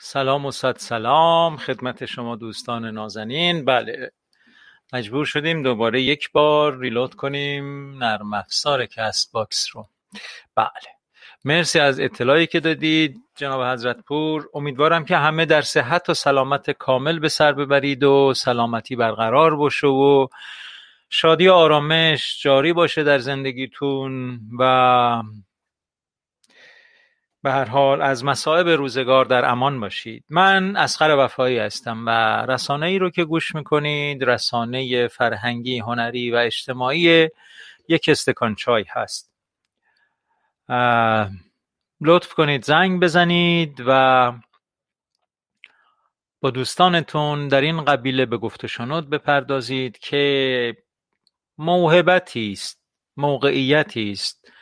سلام و صد سلام. خدمت شما دوستان نازنین. بله مجبور شدیم دوباره یک بار reload کنیم. نرم افزار CastBox رو. بله. مرسی از اطلاعی که دادید جناب حضرت پور امیدوارم که همه در صحت و سلامت کامل به سر ببرید و سلامتی برقرار باشه و شادی و آرامش جاری باشه در زندگیتون و به هر حال از مصائب روزگار در امان باشید. من اسقر وفایی هستم و رسانه ای رو که گوش می‌کنید رسانه فرهنگی هنری و اجتماعی یک استکان چای هست. لطف کنید زنگ بزنید و با دوستانتون در این قبیله به گفت شنود بپردازید که موهبتی است موقعیتی است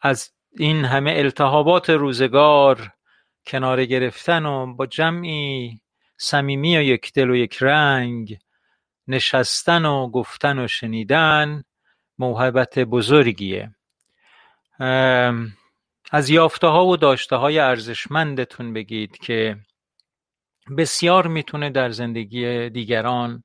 از این همه التهابات روزگار کناره گرفتن و با جمعی صمیمی و یک دل و یک رنگ نشستن و گفتن و شنیدن موهبت بزرگیه. از یافته ها و داشته های ارزشمندتون بگید که بسیار می‌تونه در زندگی دیگران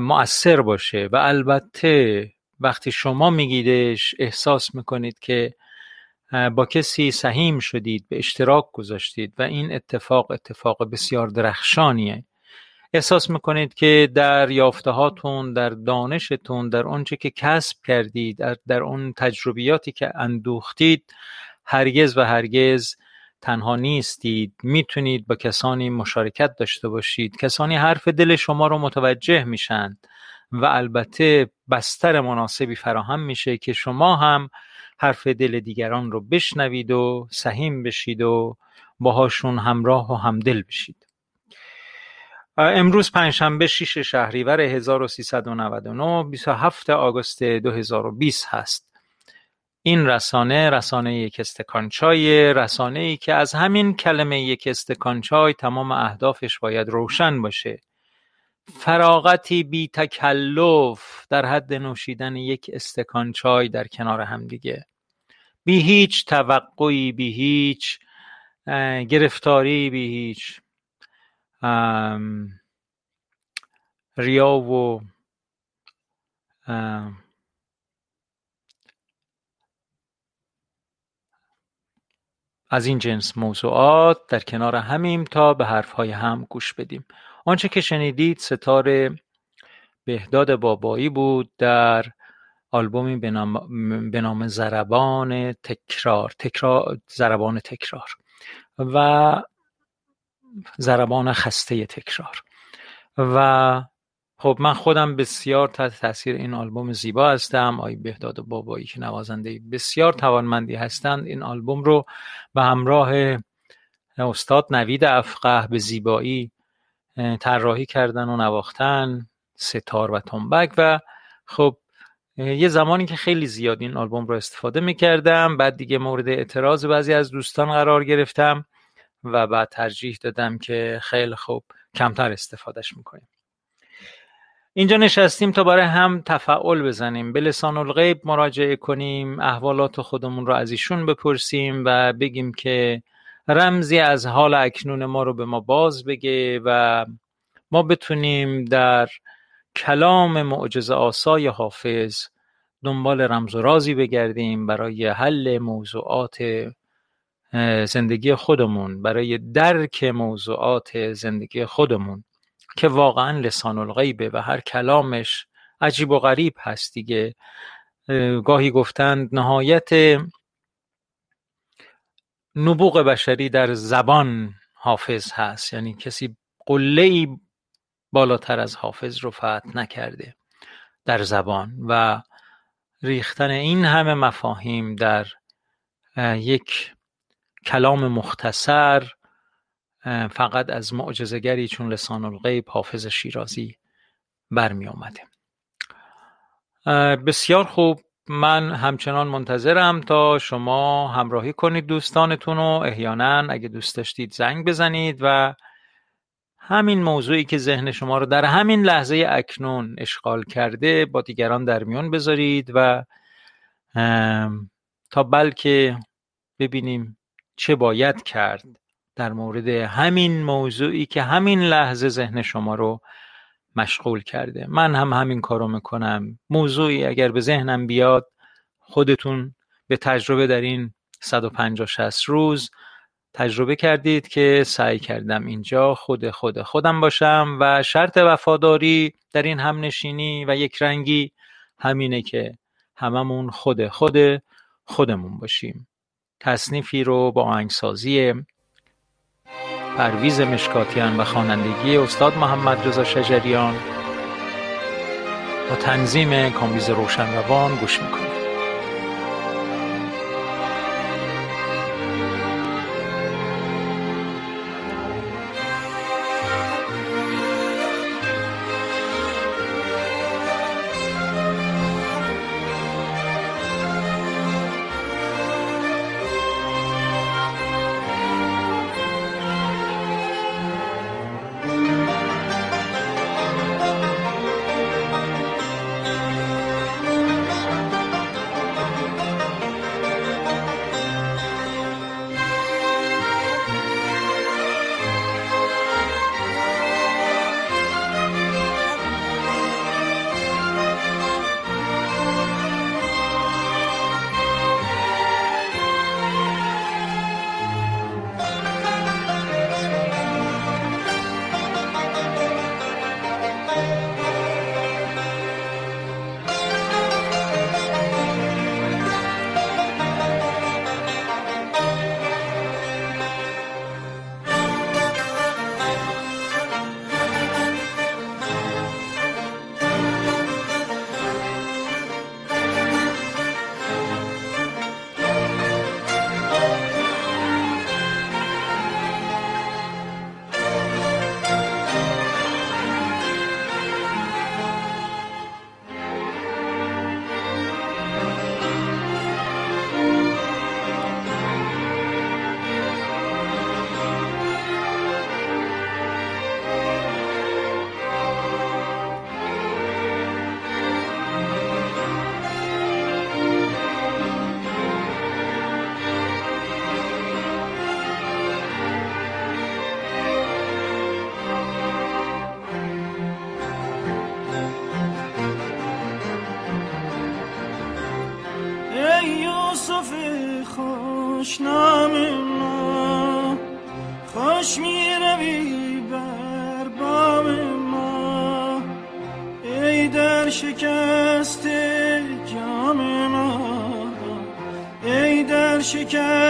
مؤثر باشه و البته وقتی شما میگیدش احساس می‌کنید که با کسی سهیم شدید به اشتراک گذاشتید و این اتفاق اتفاق بسیار درخشانیه. احساس می‌کنید که در یافته هاتون در دانشتون در آنچه که کسب کردید در, در اون تجربیاتی که اندوختید هرگز و هرگز تنها نیستید. می‌تونید با کسانی مشارکت داشته باشید. کسانی حرف دل شما رو متوجه میشن و البته بستر مناسبی فراهم میشه که شما هم حرف دل دیگران رو بشنوید و سهیم بشید و باهاشون همراه و همدل بشید. امروز پنجشنبه 6 شهریور 1399 27 آگوست 2020 هست. این رسانه رسانه یک استکان چای رسانه ای که از همین کلمه یک استکان چای تمام اهدافش باید روشن باشه. فراغتی بی تکلف در حد نوشیدن یک استکان چای در کنار همدیگه بی هیچ توقعی بی هیچ گرفتاری بی هیچ ریا و از این جنس موضوعات در کنار همیم تا به حرفهای هم گوش بدیم. آنچه که شنیدید ستاره بهداد بابایی بود در آلبومی به نام زربان تکرار تکرار زربان تکرار و زربان خسته تکرار. و خب من خودم بسیار تحت تاثیر این آلبوم زیبا هستم. آی بهداد بابایی که نوازنده بسیار توانمندی هستند این آلبوم رو به همراه استاد نوید افقه به زیبایی طراحی کردن و نواختن ستار و تنبک و خب یه زمانی که خیلی زیاد این آلبوم رو استفاده می‌کردم بعد دیگه مورد اعتراض بعضی از دوستان قرار گرفتم و بعد ترجیح دادم که خیلی خوب کمتر استفادهش می‌کنیم. اینجا نشستیم تا برای هم تفعول بزنیم. به لسان الغیب مراجعه کنیم احوالات خودمون رو از ایشون بپرسیم و بگیم که رمزی از حال اکنون ما رو به ما باز بگه و ما بتونیم در کلام معجزه آسای حافظ. دنبال رمز و رازی بگردیم برای حل موضوعات زندگی خودمون برای درک موضوعات زندگی خودمون که واقعا لسان الغیبه و هر کلامش عجیب و غریب هست دیگه. گاهی گفتند نهایت نبوغ بشری در زبان حافظ هست. یعنی کسی قله بالاتر از حافظ رو فتح نکرده در زبان و ریختن این همه مفاهیم در یک کلام مختصر فقط از معجزگری چون لسان الغیب حافظ شیرازی برمی آمده بسیار خوب. من همچنان منتظرم تا شما همراهی کنید دوستانتون و احیانا اگه دوست داشتید زنگ بزنید و همین موضوعی که ذهن شما رو در همین لحظه اکنون اشغال کرده با دیگران در میان بذارید و تا بلکه ببینیم چه باید کرد در مورد همین موضوعی که همین لحظه ذهن شما رو مشغول کرده. من هم همین کارو می‌کنم. موضوعی اگر به ذهنم بیاد خودتون به تجربه در این 150 60 روز تجربه کردید که سعی کردم اینجا خود خود خودم باشم و شرط وفاداری در این همنشینی و یک رنگی همینه که هممون خود خود خودمون باشیم. تصنیفی رو با آهنگسازی پرویز مشکاتیان و خوانندگی استاد محمد رضا شجریان با تنظیم کامبیز روان گوش می‌کنیم. شکست جام ما ای در شکست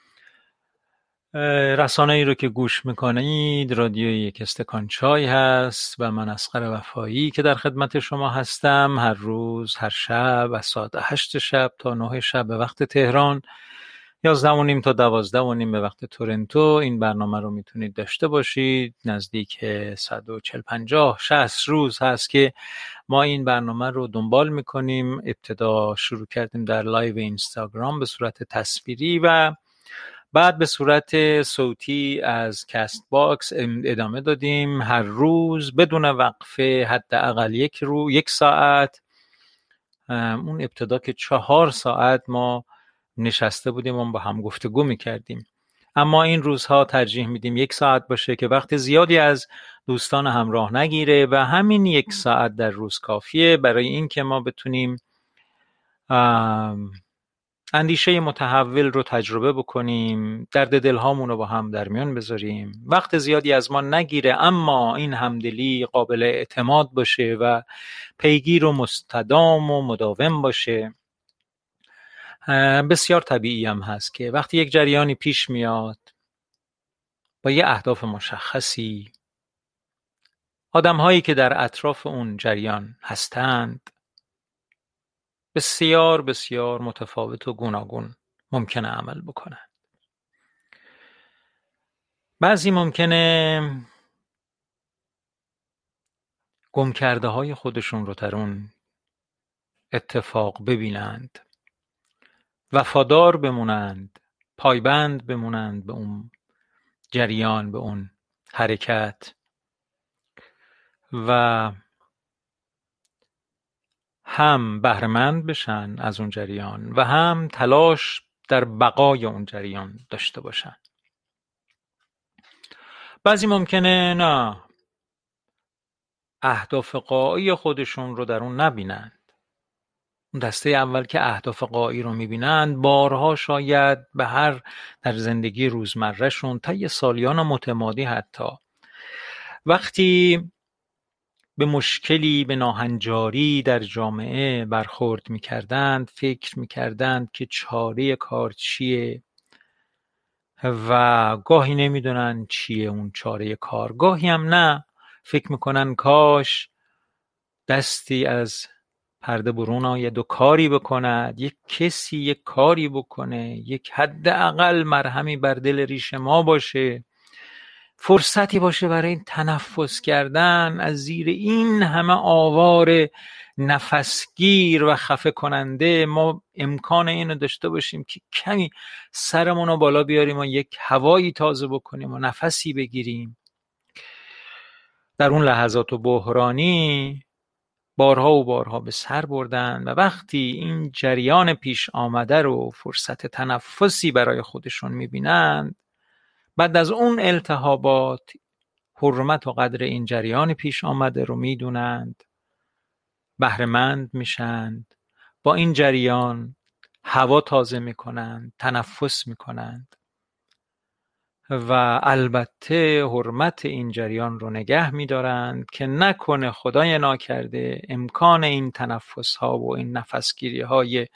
رسانه ای رو که گوش می‌کنید رادیو یک استکان چای هست و من اصغر وفایی که در خدمت شما هستم هر روز هر شب از ساعت هشت شب تا نه شب به وقت تهران یازده و نیم تا دوازده و نیم به وقت تورنتو. این برنامه رو می‌تونید داشته باشید. نزدیک 140 50 60 روز هست که ما این برنامه رو دنبال می‌کنیم. ابتدا شروع کردیم در لایو اینستاگرام به صورت تصویری و بعد به صورت صوتی از CastBox ادامه دادیم. هر روز بدون وقفه حداقل یک رو یک ساعت. اون ابتدا که چهار ساعت ما نشسته بودیم و با هم گفتگو می‌کردیم. اما این روزها ترجیح میدیم یک ساعت باشه که وقت زیادی از دوستان همراه نگیره و همین یک ساعت در روز کافیه برای اینکه ما بتونیم اندیشه متحول رو تجربه بکنیم درد دلهامون رو با هم در میان بذاریم. وقت زیادی از ما نگیره اما این همدلی قابل اعتماد باشه و پیگیر و مستدام و مداوم باشه. بسیار طبیعی هم هست که وقتی یک جریانی پیش میاد با یه اهداف مشخصی هایی که در اطراف اون جریان هستند بسیار بسیار متفاوت و گوناگون ممکنه عمل بکنند بعضی ممکنه گم کرده های خودشون رو در اون اتفاق ببینند وفادار بمونند پایبند بمونند به اون جریان به اون حرکت و هم بهرهمند بشن از اون جریان و هم تلاش در بقای اون جریان داشته باشن. بعضی ممکنه نه اهداف قایی خودشون رو در اون نبینند. اون دسته اول که اهداف قایی رو می‌بینند بارها شاید به هر در زندگی روزمرهشون طی سالیان متمادی حتی وقتی به مشکلی به ناهنجاری در جامعه برخورد می‌کردند فکر می‌کردند که چاره کار چیه و گاهی نمی‌دونن چیه اون چاره کار. گاهی هم نه. فکر می‌کنن کاش دستی از پرده برون آید و کاری بکند یک کسی یک کاری بکنه یک حداقل مرهمی بر دل ریش ما باشه. فرصتی باشه برای تنفس کردن از زیر این همه آوار نفسگیر و خفه کننده ما امکان اینو داشته باشیم که کمی سرمون رو بالا بیاریم و یک هوایی تازه بکنیم و نفسی بگیریم. در اون لحظات و بحرانی بارها و بارها به سر بردن و وقتی این جریان پیش آمده رو فرصت تنفسی برای خودشون می‌بینند بعد از اون التهابات حرمت و قدر این جریان پیش آمده رو می‌دونند. بهرهمند میشند. با این جریان هوا تازه می‌کنند تنفس می‌کنند. و البته حرمت این جریان رو نگه میدارند که نکنه خدای ناکرده امکان این تنفس ها و این نفسگیری های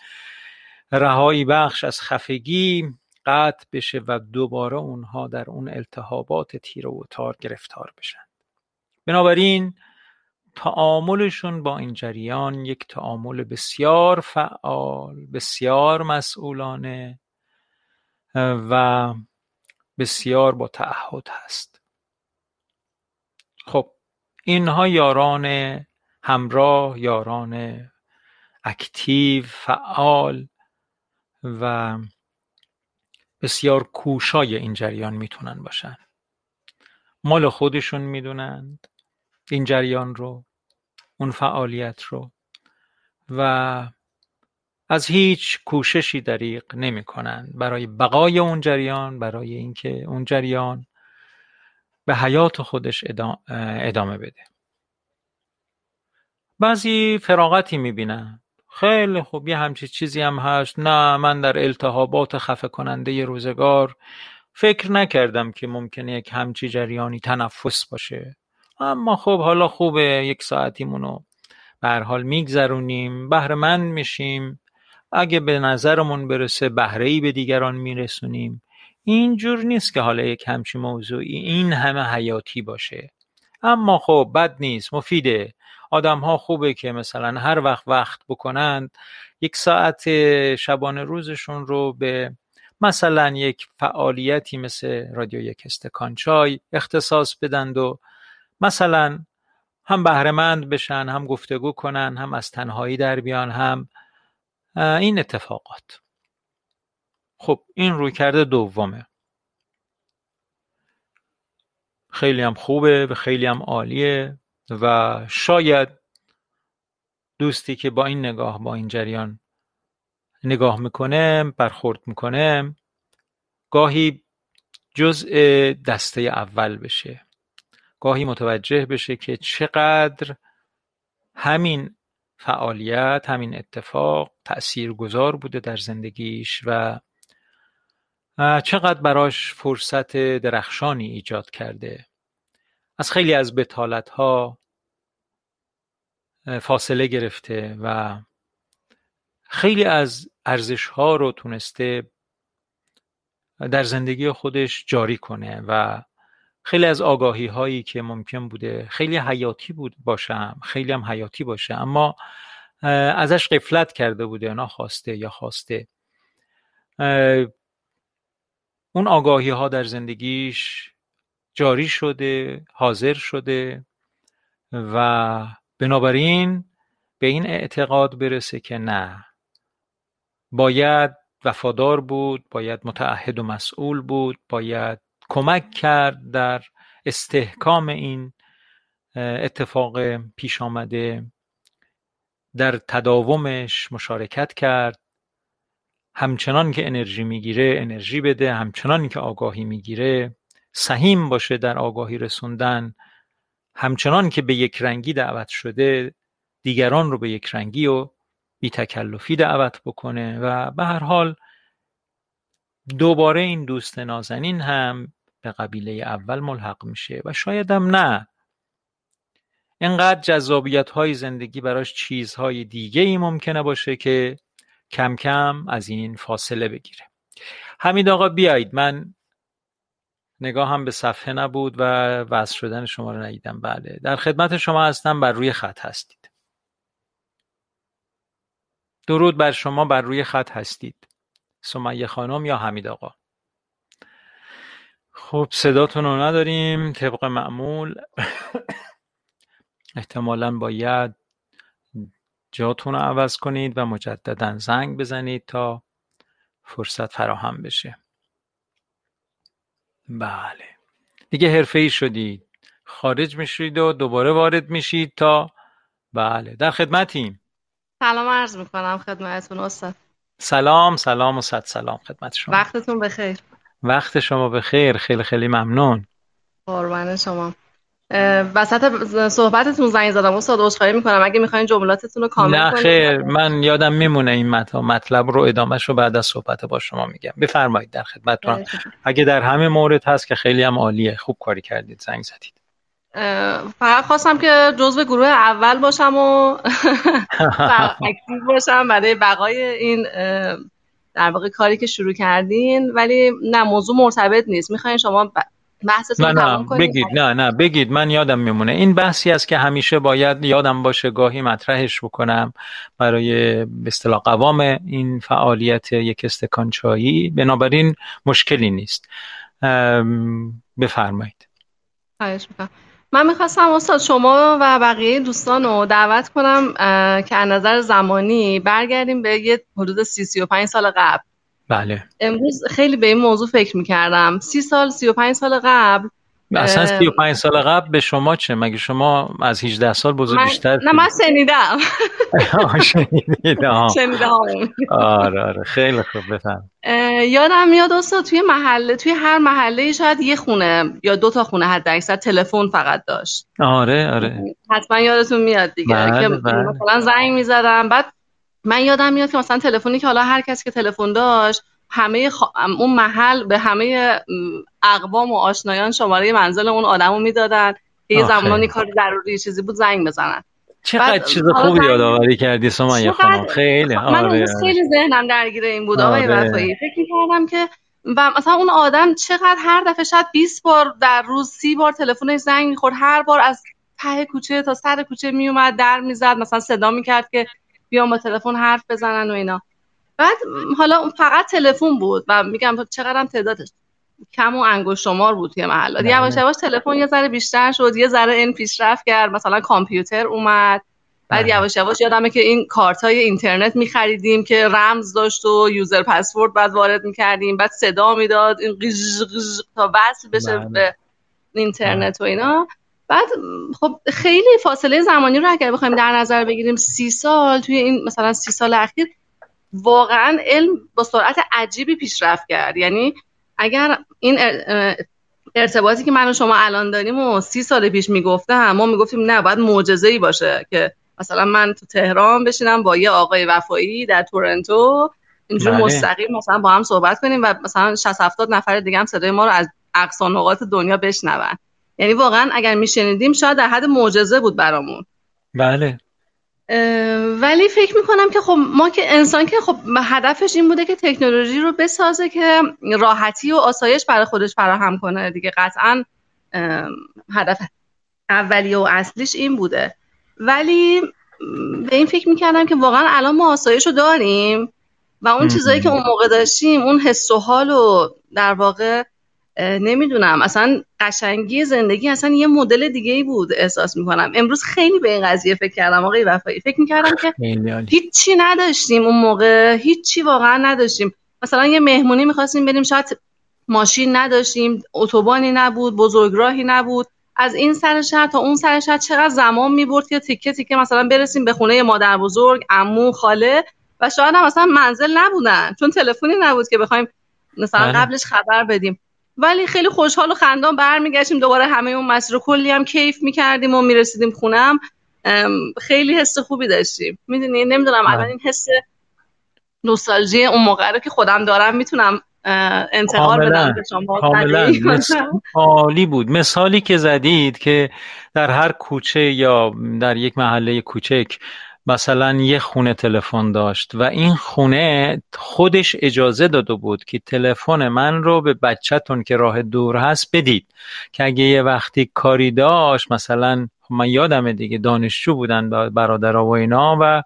رهایی بخش از خفگی قطع بشه و دوباره اونها در اون التهابات تیر و تار گرفتار بشن. بنابراین تعاملشون با این جریان یک تعامل بسیار فعال بسیار مسئولانه و بسیار با تعهد هست. خب اینها یاران همراه یاران اکتیو فعال و بسیار کوشای این جریان می‌تونن باشن. مال خودشون می‌دونند این جریان رو اون فعالیت رو و از هیچ کوششی دریغ نمی کنند برای بقای اون جریان برای اینکه اون جریان به حیات خودش ادامه بده. بعضی فراغتی می‌بینن. خیلی خوب. یه همچی چیزی هم هست. نه من در التهابات خفه کننده روزگار فکر نکردم که ممکنه یک همچی جریانی تنفس باشه. اما خب حالا خوبه. یک ساعتیمونو به هر حال میگذرونیم. بهره میشیم. اگه به نظرمون برسه بهره به دیگران میرسونیم. اینجور نیست که حالا یک همچی موضوعی این همه حیاتی باشه. اما خب بد نیست. مفیده. آدم ها خوبه که مثلا هر وقت وقت بکنند یک ساعت شبانه روزشون رو به مثلا یک فعالیتی مثل رادیو یک استکان چای اختصاص بدند و مثلا هم بهرهمند بشن هم گفتگو کنن هم از تنهایی در بیان هم این اتفاقات. خب این روی کرده دومه. خیلی هم خوبه و خیلی هم عالیه. و شاید دوستی که با این نگاه با این جریان نگاه می‌کنه برخورد می‌کنه گاهی جزء دسته اول بشه. گاهی متوجه بشه که چقدر همین فعالیت همین اتفاق گذار بوده در زندگیش و چقدر براش فرصت درخشانی ایجاد کرده. از خیلی از بتالت ها فاصله گرفته و خیلی از ارزش ها رو تونسته در زندگی خودش جاری کنه و خیلی از آگاهی هایی که ممکن بوده خیلی حیاتی بود باشم خیلی هم حیاتی باشه اما ازش قفلت کرده بوده یا خواسته. یا خواسته اون آگاهی ها در زندگیش جاری شده حاضر شده و بنابراین به این اعتقاد برسه که نه باید وفادار بود باید متعهد و مسئول بود باید کمک کرد در استحکام این اتفاق پیش آمده. در تداومش مشارکت کرد. همچنان که انرژی می‌گیره انرژی بده همچنان که آگاهی می‌گیره. سهیم باشه در آگاهی رسوندن. همچنان که به یک رنگی دعوت شده دیگران رو به یک رنگی و بی تکلفی دعوت بکنه و به هر حال دوباره این دوست نازنین هم به قبیله اول ملحق میشه و شایدم نه. اینقدر جذابیت های زندگی براش چیزهای دیگه ای ممکنه باشه که کم کم از این فاصله بگیره. حمید آقا بیایید من نگاهم به صفحه نبود و وصل شدن شما رو ندیدم. بله. در خدمت شما هستم. بر روی خط هستید. درود بر شما. بر روی خط هستید. سمیه خانم یا حمید آقا؟ خب صداتون رو نداریم. طبق معمول. احتمالا باید جاتون رو عوض کنید و مجددا زنگ بزنید تا فرصت فراهم بشه. بله. دیگه حرفه ای شدید. خارج میشید و دوباره وارد میشید تا بله. در خدمتیم. سلام عرض می‌کنم خدمتتون استاد. سلام سلام و صد سلام خدمت شما. وقتتون بخیر. وقت شما بخیر. خیلی خیلی ممنون. قربان شما. وسط صحبتتون زنگ زدم. استاد عذرخواهی می‌کنم. اگه می‌خواین جملاتتون رو کامل نه خیر. من یادم میمونه این مطلب رو ادامهش رو بعد از صحبت با شما میگم. بفرمایید در خدمتتونم اگه در همه مورد هست که خیلی هم عالیه خوب کاری کردید زنگ زدید. فقط خواستم که جزو گروه اول باشم و اکتیو باشم. برای بقای این در واقع کاری که شروع کردین. ولی نه موضوع مرتبط نیست. می‌خواین شما نه نه بگید نه نه بگید من یادم میمونه. این بحثی است که همیشه باید یادم باشه گاهی مطرحش بکنم برای به اصطلاح قوام این فعالیت یک استکان چایی بنابراین مشکلی نیست. بفرمایید. خواهش می‌کنم. من می‌خواستم استاد شما و بقیه دوستان رو دعوت کنم که از نظر زمانی برگردیم به یه حدود سی سی و پنج سال قبل. بله. امروز خیلی به این موضوع فکر می‌کردم. سی سال سی و پنج سال قبل اصلا سی و پنج سال قبل به شما چه؟ مگه شما از 18 سال بزرگ بیشتر نه من شنیدم. شنیدم شنیدم. آره آره. خیلی خوب بفهم. یادم میاد استاد توی محله توی هر محله شاید یه خونه یا دو تا خونه حد اکثر تلفن فقط داشت. آره آره. حتما یادتون میاد دیگه بله، که بله. مثلا زنگ می‌زدم بعد من یادم میاد که مثلا تلفنی که حالا هر کسی که تلفن داشت همه خ... اون محل به همه اقوام و آشنایان شماره منزل اون آدمو می‌دادن که یه. زمانی کاری ضروری چیزی بود زنگ بزنن چقدر چیز خوبی یادآوری کردی سمیه چقدر- خانم خیلی من آره آره. خیلی ذهنم درگیر این بود آقای آره. وفایی فکر می‌کردم که و مثلا اون آدم چقدر هر دفعه شاید 20 بار در روز 30 بار تلفنش زنگ می‌خورد هر بار از ته کوچه تا سر کوچه میومد در می‌زد مثلا صدا می‌کرد که بیام با تلفن حرف بزنن و اینا بعد حالا اون فقط تلفن بود و میگم چقدرم تعدادش کم و انگشت شمار بود توی محل بله. یواش یواش تلفن یه ذره بیشتر شد یه ذره این پیشرفت کرد مثلا کامپیوتر اومد بعد بله. یواش یواش یادمه که این کارت های اینترنت میخریدیم که رمز داشت و یوزر پسورد بعد وارد می‌کردیم بعد صدا می‌داد این قژ قژ تا وصل بشه بله. به اینترنت و اینا بعد خب خیلی فاصله زمانی رو اگر بخوایم در نظر بگیریم سی سال توی این مثلا سی سال اخیر واقعا علم با سرعت عجیبی پیشرفت کرد یعنی اگر این ارتباطی که من و شما الان داریم و سی سال پیش می‌گفتم ما می‌گفتیم نه باید معجزه ای باشه که مثلا من تو تهران بشینم با یه آقای وفایی در تورنتو اینجوری بله. مستقیم مثلا با هم صحبت کنیم و مثلا 60 70 نفر دیگه هم صدای ما رو از اقصا نقاط دنیا بشنون یعنی واقعا اگر میشنیدیم شاید در حد معجزه بود برامون. بله. ولی فکر می‌کنم که خب ما که انسان که خب هدفش این بوده که تکنولوژی رو بسازه که راحتی و آسایش برای خودش فراهم کنه دیگه. قطعا هدف اولیه و اصلیش این بوده. ولی به این فکر می‌کردم که واقعا الان ما آسایش رو داریم و اون. چیزایی که اون موقع داشتیم اون حس و حال و در واقع نمی‌دونم. اصلا قشنگی زندگی اصلا یه مدل دیگه ای بود احساس می‌کنم. امروز خیلی به این قضیه فکر کردم. آقای وفایی فکر می‌کردم که هیچی نداشتیم اون موقع. هیچی واقعا نداشتیم. مثلا یه مهمونی می‌خواستیم بریم. شاید ماشین نداشتیم اتوبانی نبود بزرگراهی نبود. از این سر شهر تا اون سر شهر چقدر زمان می‌برد که تیکه تیکه مثلا برسیم به خونه مادر بزرگ عمو خاله. و شاید هم مثلا منزل نبودن. چون تلفنی نبود که بخوایم مثلا بله. قبلش خبر بدیم. ولی خیلی خوشحال و خندان برمیگشتیم. دوباره همه اون مسیر کلی هم کیف می‌کردیم و می‌رسیدیم خونم خیلی حس خوبی داشتیم. می‌دونی نمی‌دونم الان این حس نوستالژی اون موقع رو که خودم دارم می‌تونم انتقال بدم به شما. عالی بود. مثالی که زدید که در هر کوچه یا در یک محله کوچک مثلا یه خونه تلفن داشت و این خونه خودش اجازه داده بود که تلفن من رو به بچهتون که راه دور هست بدید. که اگه یه وقتی کاری داشت مثلا من یادمه دیگه دانشجو بودن برادرها و اینا و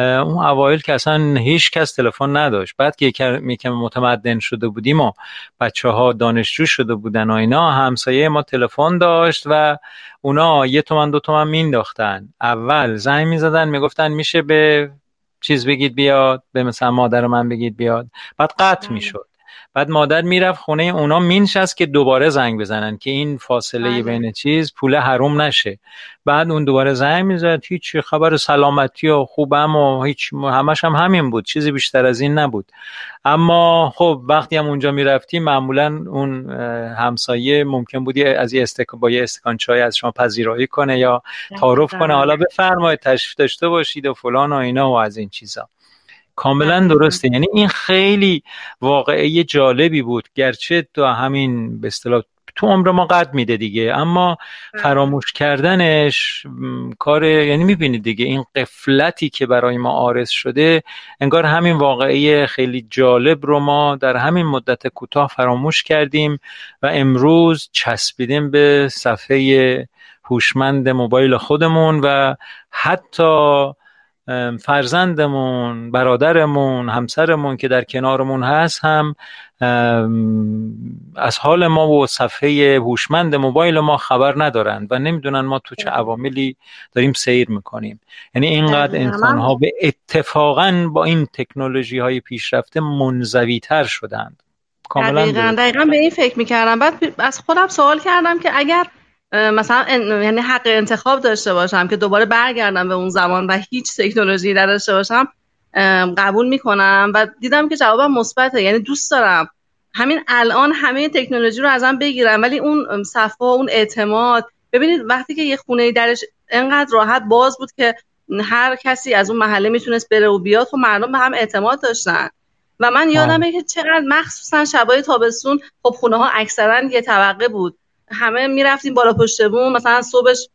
اون اوایل که اصلا هیچ کس تلفن نداشت. بعد که یکم متمدن شده بودیم و بچه ها دانشجو شده بودن و اینا همسایه ما تلفن داشت و اونا یه تومن دو تومن مینداختن اول زنگ می‌زدن می‌گفتن میشه به چیز بگید بیاد به مثلا مادر من بگید بیاد. بعد قطع. می‌شد. بعد مادر می‌رفت خونه اونا مینشست که دوباره زنگ بزنن که این فاصله بله. بین چیز پول حروم نشه. بعد اون دوباره زنگ می‌زد هیچ خبر سلامتی و خوبم و هیچ همش هم همین بود چیزی بیشتر از این نبود. اما خب وقتی هم اونجا می‌رفتیم معمولا اون همسایه ممکن بودی از یه استکان با یه استکان چای از شما پذیرایی کنه یا تعارف کنه. حالا بفرمایید تشریف داشته باشید و فلان و اینا و از این چیزا. کاملا درسته. یعنی این خیلی واقعه جالبی بود. گرچه تو همین به اصطلاح تو عمر ما قد میده دیگه اما بله. فراموش کردنش کار یعنی می‌بینید دیگه این قفلتی که برای ما آرز شده انگار همین واقعی خیلی جالب رو ما در همین مدت کوتاه فراموش کردیم و امروز چسبیدیم به صفحه هوشمند موبایل خودمون و حتی فرزندمون برادرمون همسرمون که در کنارمون هست هم از حال ما و صفحه هوشمند موبایل ما خبر ندارند و نمی‌دونن ما تو چه عواملی داریم سیر می‌کنیم. یعنی اینقدر انسان ها به اتفاقا با این تکنولوژی های پیشرفته منزوی تر شدند. کاملا دقیقا, دقیقا به این فکر می‌کردم. بعد از خودم سوال کردم که اگر مثلا یعنی حق انتخاب داشته باشم که دوباره برگردم به اون زمان و هیچ تکنولوژی نداشته باشم قبول می‌کنم و دیدم که جوابم مثبته. یعنی دوست دارم همین الان همه تکنولوژی رو ازم بگیرم ولی اون صفا اون اعتماد ببینید وقتی که یه خونه درش انقدر راحت باز بود که هر کسی از اون محله می‌تونست بره و بیاد خب مردم به هم اعتماد داشتن. و من یادمه که چقدر مخصوصا شبای تابستون خب خونه ها اکثرا یه طبقه بود. همه می‌رفتیم بالا پشت بوم مثلا صبحش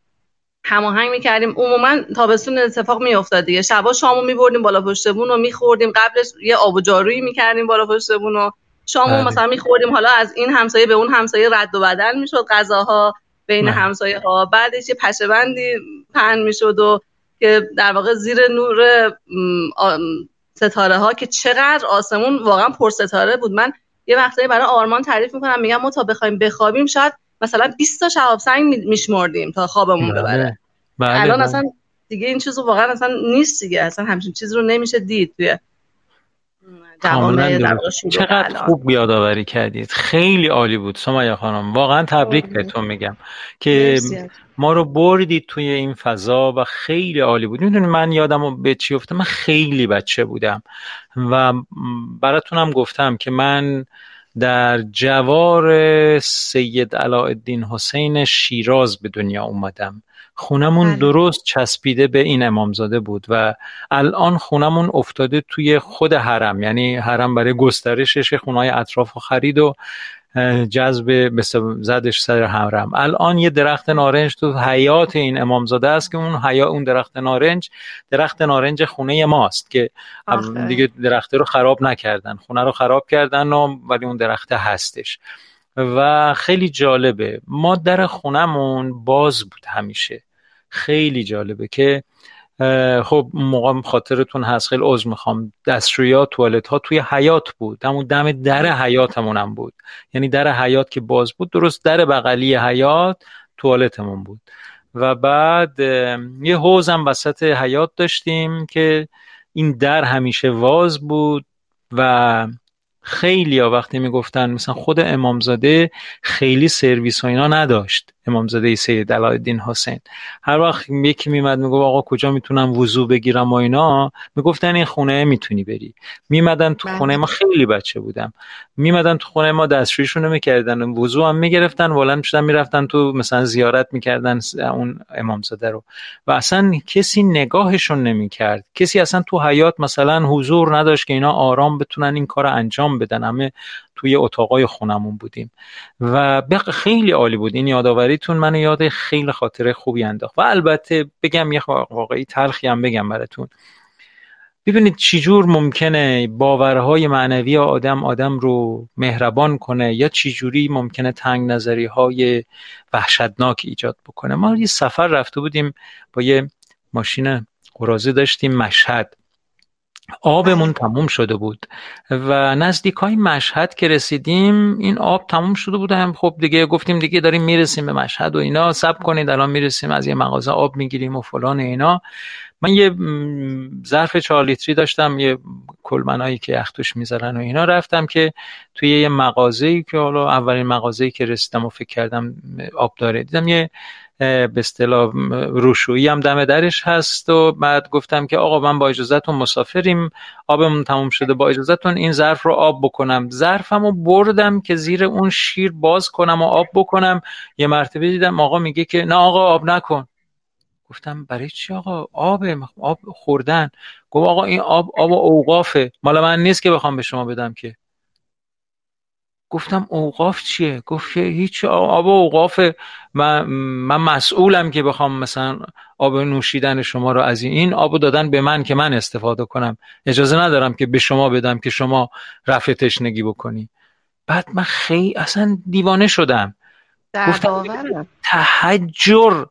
هماهنگ می‌کردیم. عموما تابستون اتفاق میافتاد دیگه. شبا شامو میبردیم بالا پشت بون و میخوردیم. قبلش یه آب و جارویی می‌کردیم بالا پشت بون و شامو بله. مثلا میخوردیم. حالا از این همسایه به اون همسایه رد و بدل می‌شد غذاها بین بله. همسایه ها بعدش یه پشه بندی پهن می‌شد و که در واقع زیر نور ستاره ها که چقدر آسمون واقعا پر ستاره بود. من یه وقتایی برای آرمان تعریف می‌کنم. میگم ما تا بخوایم بخوابیم شاید مثلا 20 تا شهاب سنگ میشمردیم تا خوابمون بله. ببره. بله الان بله. اصلا دیگه این چیزو واقعا اصلا نیست دیگه. اصلا همچین چیز رو نمیشه دید توی چقدر خوب یادآوری کردید. خیلی عالی بود. سمایه خانم واقعا تبریک بهتون میگم که ما رو بردید توی این فضا و خیلی عالی بود. می‌دونی من یادم به چی افتاد؟ من خیلی بچه بودم و براتونم گفتم که من در جوار سید علاءالدین حسین شیراز به دنیا اومدم خونمون بله. درست چسبیده به این امامزاده بود و الان خونمون افتاده توی خود حرم یعنی حرم برای گسترشش خونهای اطراف و خرید و جذب زدش سر حرم. الان یه درخت نارنج تو حیات این امامزاده است که اون حیا اون درخت نارنج درخت نارنج خونه ماست که دیگه درخت رو خراب نکردن. خونه رو خراب کردن و ولی اون درخت هستش. و خیلی جالبه. ما در خونمون باز بود همیشه. خیلی جالبه که خب موقع خاطرتون هست. خیلی عضو می‌خوام. دستشویی توالت ها توی حیات بود. همون دم در حیاتمون هم بود. یعنی در حیات که باز بود درست در بغلی حیات توالتمون بود. و بعد یه حوز هم وسط حیات داشتیم که این در همیشه واز بود و خیلی ها وقتی می‌گفتن مثلا خود امامزاده خیلی سرویس و اینا نداشت. امامزاده سید علایالدین حسین. هر وقت یکی میمد می‌گفت آقا کجا می‌تونم وضو بگیرم و اینا می‌گفتن این خونه می‌تونی بری. میمدن تو بله. خونه ما خیلی بچه بودم. میمدن تو خونه ما دستشویشون رو می‌کردن. وضو هم می‌گرفتن ولن می‌شدن می‌رفتن تو مثلا زیارت می‌کردن اون امامزاده رو. و اصلا کسی نگاهشون نمی‌کرد. کسی اصلا تو حیات مثلا حضور نداشت که اینا آرام بتونن این کار انجام بدن. همه توی اتاقای خونمون بودیم. و خیلی عالی بود. این یادآوریتون من یاد خیلی خاطره خوبی انداخت. و البته بگم یه واقعی تلخی هم بگم براتون. ببینید چجور ممکنه باورهای معنوی آدم آدم رو مهربان کنه یا چجوری ممکنه تنگ نظری های وحشتناک ایجاد بکنه. ما یه سفر رفته بودیم با یه ماشین قرازه داشتیم مشهد. آبمون تموم شده بود و نزدیک های مشهد که رسیدیم این آب تموم شده بود هم خب دیگه گفتیم دیگه داریم می‌رسیم به مشهد و اینا. سب کنید الان می‌رسیم از یه مغازه آب می‌گیریم و فلان اینا. من یه ظرف چهار لیتری داشتم یه کلمنایی که یختوش می‌ذارن و اینا. رفتم که توی یه مغازه‌ای که حالا اولین مغازه‌ای که رسیدم و فکر کردم آب داره. دیدم یه به اصطلاح روشویی هم دم درش هست و بعد گفتم که آقا من با اجازهتون مسافریم آبمون تموم شده با اجازهتون این ظرف رو آب بکنم. ظرفم رو بردم که زیر اون شیر باز کنم و آب بکنم. یه مرتبه دیدم آقا میگه که نه آقا آب نکن. گفتم برای چی آقا؟ آب آب خوردن. گفت آقا این آب آب اوقافه. مال من نیست که بخوام به شما بدم که. گفتم اوقاف چیه؟ گفت که هیچ آب اوقاف من, من مسئولم که بخوام مثلا آب نوشیدن شما رو از این آب دادن به من که من استفاده کنم. اجازه ندارم که به شما بدم که شما رفع تشنگی بکنی. بعد من خیلی اصلا دیوانه شدم. گفتم تحجر!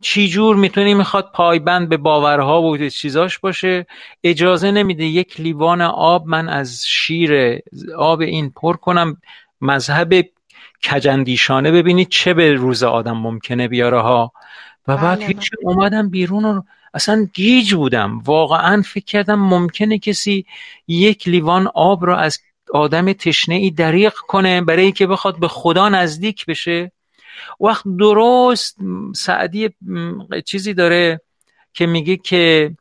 چی جور می‌تونی می‌خواد پایبند به باورها و چیزاش باشه؟ اجازه نمیده یک لیوان آب من از شیر آب این پر کنم. مذهب کجندیشانه ببینید چه به روز آدم ممکنه بیاره ها. و بعد بله، هیچ. اومدم بیرون و اصلا گیج بودم. واقعا فکر کردم ممکنه کسی یک لیوان آب رو از آدم تشنه ای دریق کنه برای که بخواد به خدا نزدیک بشه. وقت درست سعدی چیزی داره که میگه که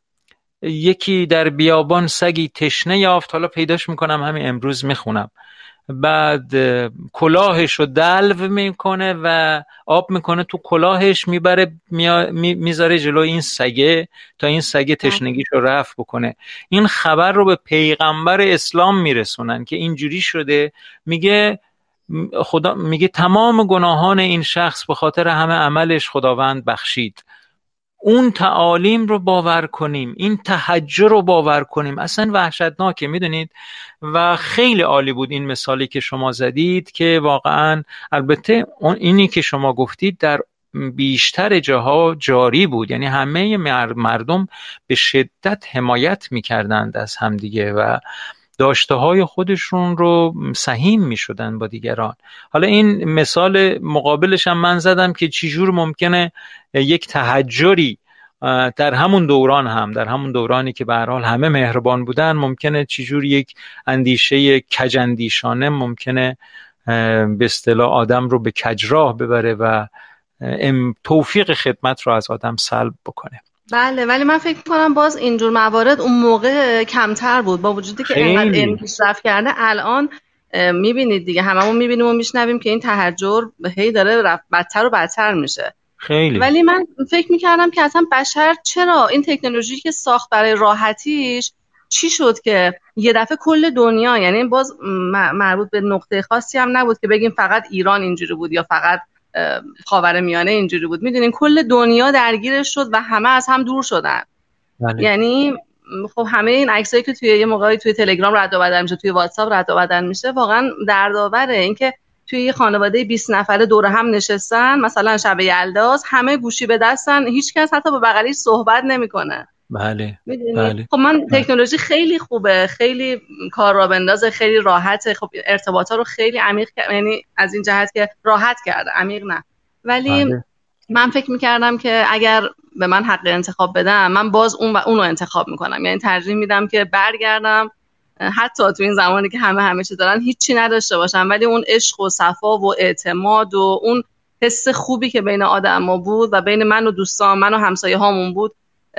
یکی در بیابان سگی تشنه یافت. حالا پیداش می‌کنم همین امروز می‌خونم. بعد کلاهش رو دلو می‌کنه و آب می‌کنه تو کلاهش می‌بره می‌ذاره جلو این سگه تا این سگه بله. تشنگیش رو رفت بکنه. این خبر رو به پیغمبر اسلام میرسونن که اینجوری شده. میگه خدا میگه تمام گناهان این شخص به خاطر همه عملش خداوند بخشید. اون تعالیم رو باور کنیم این تحجر رو باور کنیم. اصلا وحشتناکه می‌دونید؟ و خیلی عالی بود این مثالی که شما زدید که واقعا البته اینی که شما گفتید در بیشتر جاها جاری بود. یعنی همه مردم به شدت حمایت می‌کردند از همدیگه و داشته های خودشون رو سهیم می شدن با دیگران. حالا این مثال مقابلش هم من زدم که چجور ممکنه یک تحجری در همون دوران هم در همون دورانی که به حال همه مهربان بودن ممکنه چجور یک اندیشه کجندیشانه ممکنه به اصطلاح آدم رو به کجراه ببره و توفیق خدمت رو از آدم سلب بکنه. بله ولی من فکر کنم باز اینجور موارد اون موقع کمتر بود. با وجودی که اینقدر علم پیشرفت کرده الان می‌بینید دیگه. هممون می‌بینیم و میشنویم که این تهجر هی داره بدتر و بدتر میشه. خیلی. ولی من فکر می‌کردم که اصلا بشر چرا این تکنولوژی که ساخت برای راحتیش چی شد که یه دفعه کل دنیا یعنی باز مربوط به نقطه خاصی هم نبود که بگیم فقط ایران اینجوری بود یا فقط خاور میانه اینجوری بود. می‌دونین کل دنیا درگیرش شد و همه از هم دور شدن. بله. یعنی خب همه این عکسایی که توی یه موقعی توی تلگرام رد و بدل میشه توی واتساپ رد و بدل میشه واقعا دردآوره. اینکه توی یه خانواده 20 نفره دور هم نشستن مثلا شب یلداز همه گوشی به دستن هیچکس حتی با بغلیش صحبت نمی‌کنه. بله بله. خب من تکنولوژی خیلی خوبه خیلی کار را بندازه خیلی راحته. خب ارتباطات رو خیلی عمیق یعنی از این جهت که راحت کرده عمیق نه. ولی بله. من فکر می‌کردم که اگر به من حق انتخاب بدم من باز اون و اون رو انتخاب می‌کنم. یعنی ترجیح میدم که برگردم حتی تو این زمانی که همه همیشه دارن هیچی نداشته باشم. ولی اون عشق و صفا و اعتماد و اون حس خوبی که بین آدم ما بود و بین من و دوستان من و همسایه هامون بود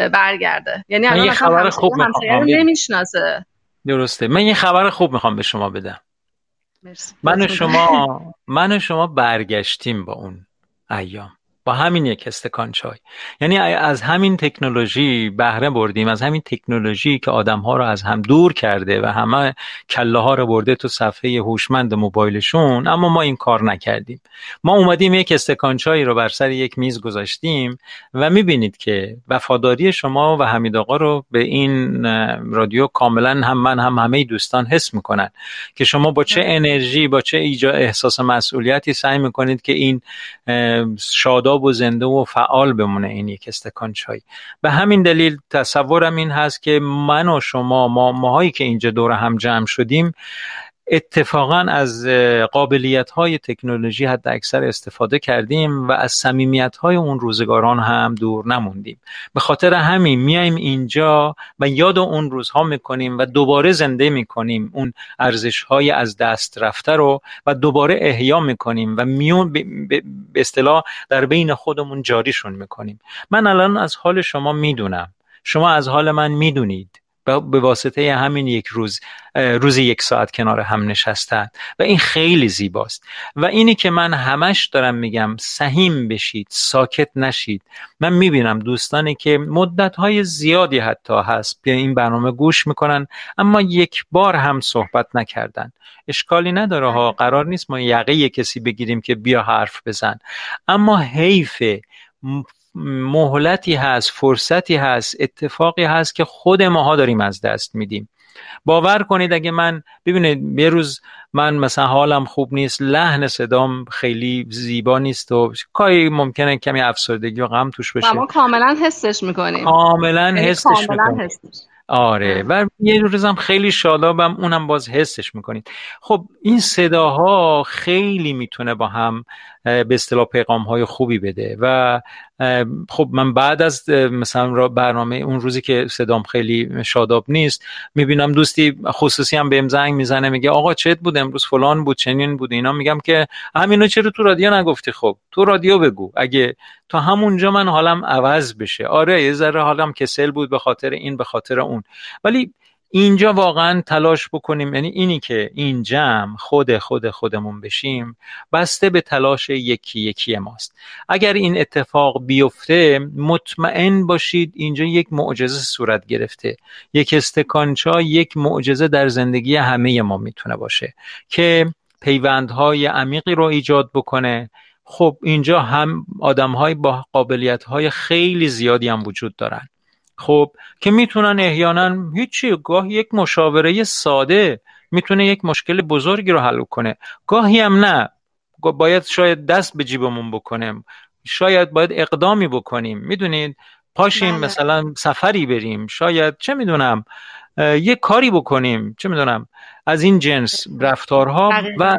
برگرده. یعنی الان یه خبر خوب می‌خوام نمی‌شناسه. درسته. من یه خبر خوب می‌خوام به شما بدم. من و شما من و شما برگشتیم با اون ایام. با همین یک استکان چای یعنی از همین تکنولوژی بهره بردیم از همین تکنولوژی که آدم ها رو از هم دور کرده و همه کله ها رو برده تو صفحه هوشمند موبایلشون اما ما این کار نکردیم. ما اومدیم یک استکان چای رو بر سر یک میز گذاشتیم و می‌بینید که وفاداری شما و حمید آقا رو به این رادیو کاملا هم من هم همه دوستان حس می‌کنن که شما با چه انرژی با چه ایجا احساس مسئولیتی سعی می‌کنید که این شاداب و زنده و فعال بمونه این یک استکان چای. به همین دلیل تصورم این هست که من و شما ما ماهایی که اینجا دور هم جمع شدیم اتفاقا از قابلیت های تکنولوژی حد اکثر استفاده کردیم و از سمیمیت های اون روزگاران هم دور نموندیم. به خاطر همین میایم اینجا و یاد اون روزها می‌کنیم و دوباره زنده می‌کنیم اون ارزش های از دست رفته رو و دوباره احیا می‌کنیم و میون به اصطلاح در بین خودمون جاریشون می‌کنیم. من الان از حال شما می‌دونم. شما از حال من می‌دونید. به واسطه همین یک روز روز یک ساعت کنار هم نشستن. و این خیلی زیباست. و اینی که من همش دارم میگم سهیم بشید ساکت نشید. من می‌بینم دوستانی که مدت های زیادی حتی هست به این برنامه گوش می‌کنن اما یک بار هم صحبت نکردن. اشکالی نداره ها قرار نیست ما یقه کسی بگیریم که بیا حرف بزن. اما حیف مهلتی هست فرصتی هست اتفاقی هست که خود ماها داریم از دست میدیم. باور کنید اگه من ببینید یه روز من مثلا حالم خوب نیست لحن صدام خیلی زیبا نیست و کاری ممکنه کمی افسردگی و غم توش بشه. ما کاملا حسش می‌کنیم. کاملا حسش می‌کنیم. آره و یه روزم خیلی شادابم اونم باز حسش می‌کنید. خب این صداها خیلی می‌تونه با هم به اصطلاح پیغام های خوبی بده. و خب من بعد از مثلا برنامه اون روزی که صدام خیلی شاداب نیست می‌بینم دوستی خصوصی هم بهم زنگ می‌زنه میگه آقا چت بود امروز؟ فلان بود چنین بود اینا. میگم که همینو چرا تو رادیو نگفتی؟ خب تو رادیو بگو. اگه تا همونجا من حالم عوض بشه. آره یه ذره حالم کسل بود به خاطر این به خاطر اون. ولی اینجا واقعا تلاش بکنیم یعنی اینی که این جمع خود خود خودمون بشیم بسته به تلاش یکی یکی ماست. اگر این اتفاق بیفته مطمئن باشید اینجا یک معجزه صورت گرفته. یک استکانچا یک معجزه در زندگی همه ما می‌تونه باشه که پیوندهای عمیقی رو ایجاد بکنه. خب اینجا هم آدمهای با قابلیتهای خیلی زیادی هم وجود دارن. خب که می‌تونن احیانا هیچی گاه یک مشاوره ساده می‌تونه یک مشکل بزرگی رو حل کنه. گاهی هم نه. باید شاید دست به جیبمون بکنیم. شاید باید اقدامی بکنیم. می‌دونید؟ پاشیم بله. مثلا سفری بریم. شاید چه می‌دونم یه کاری بکنیم. چه می‌دونم از این جنس رفتارها و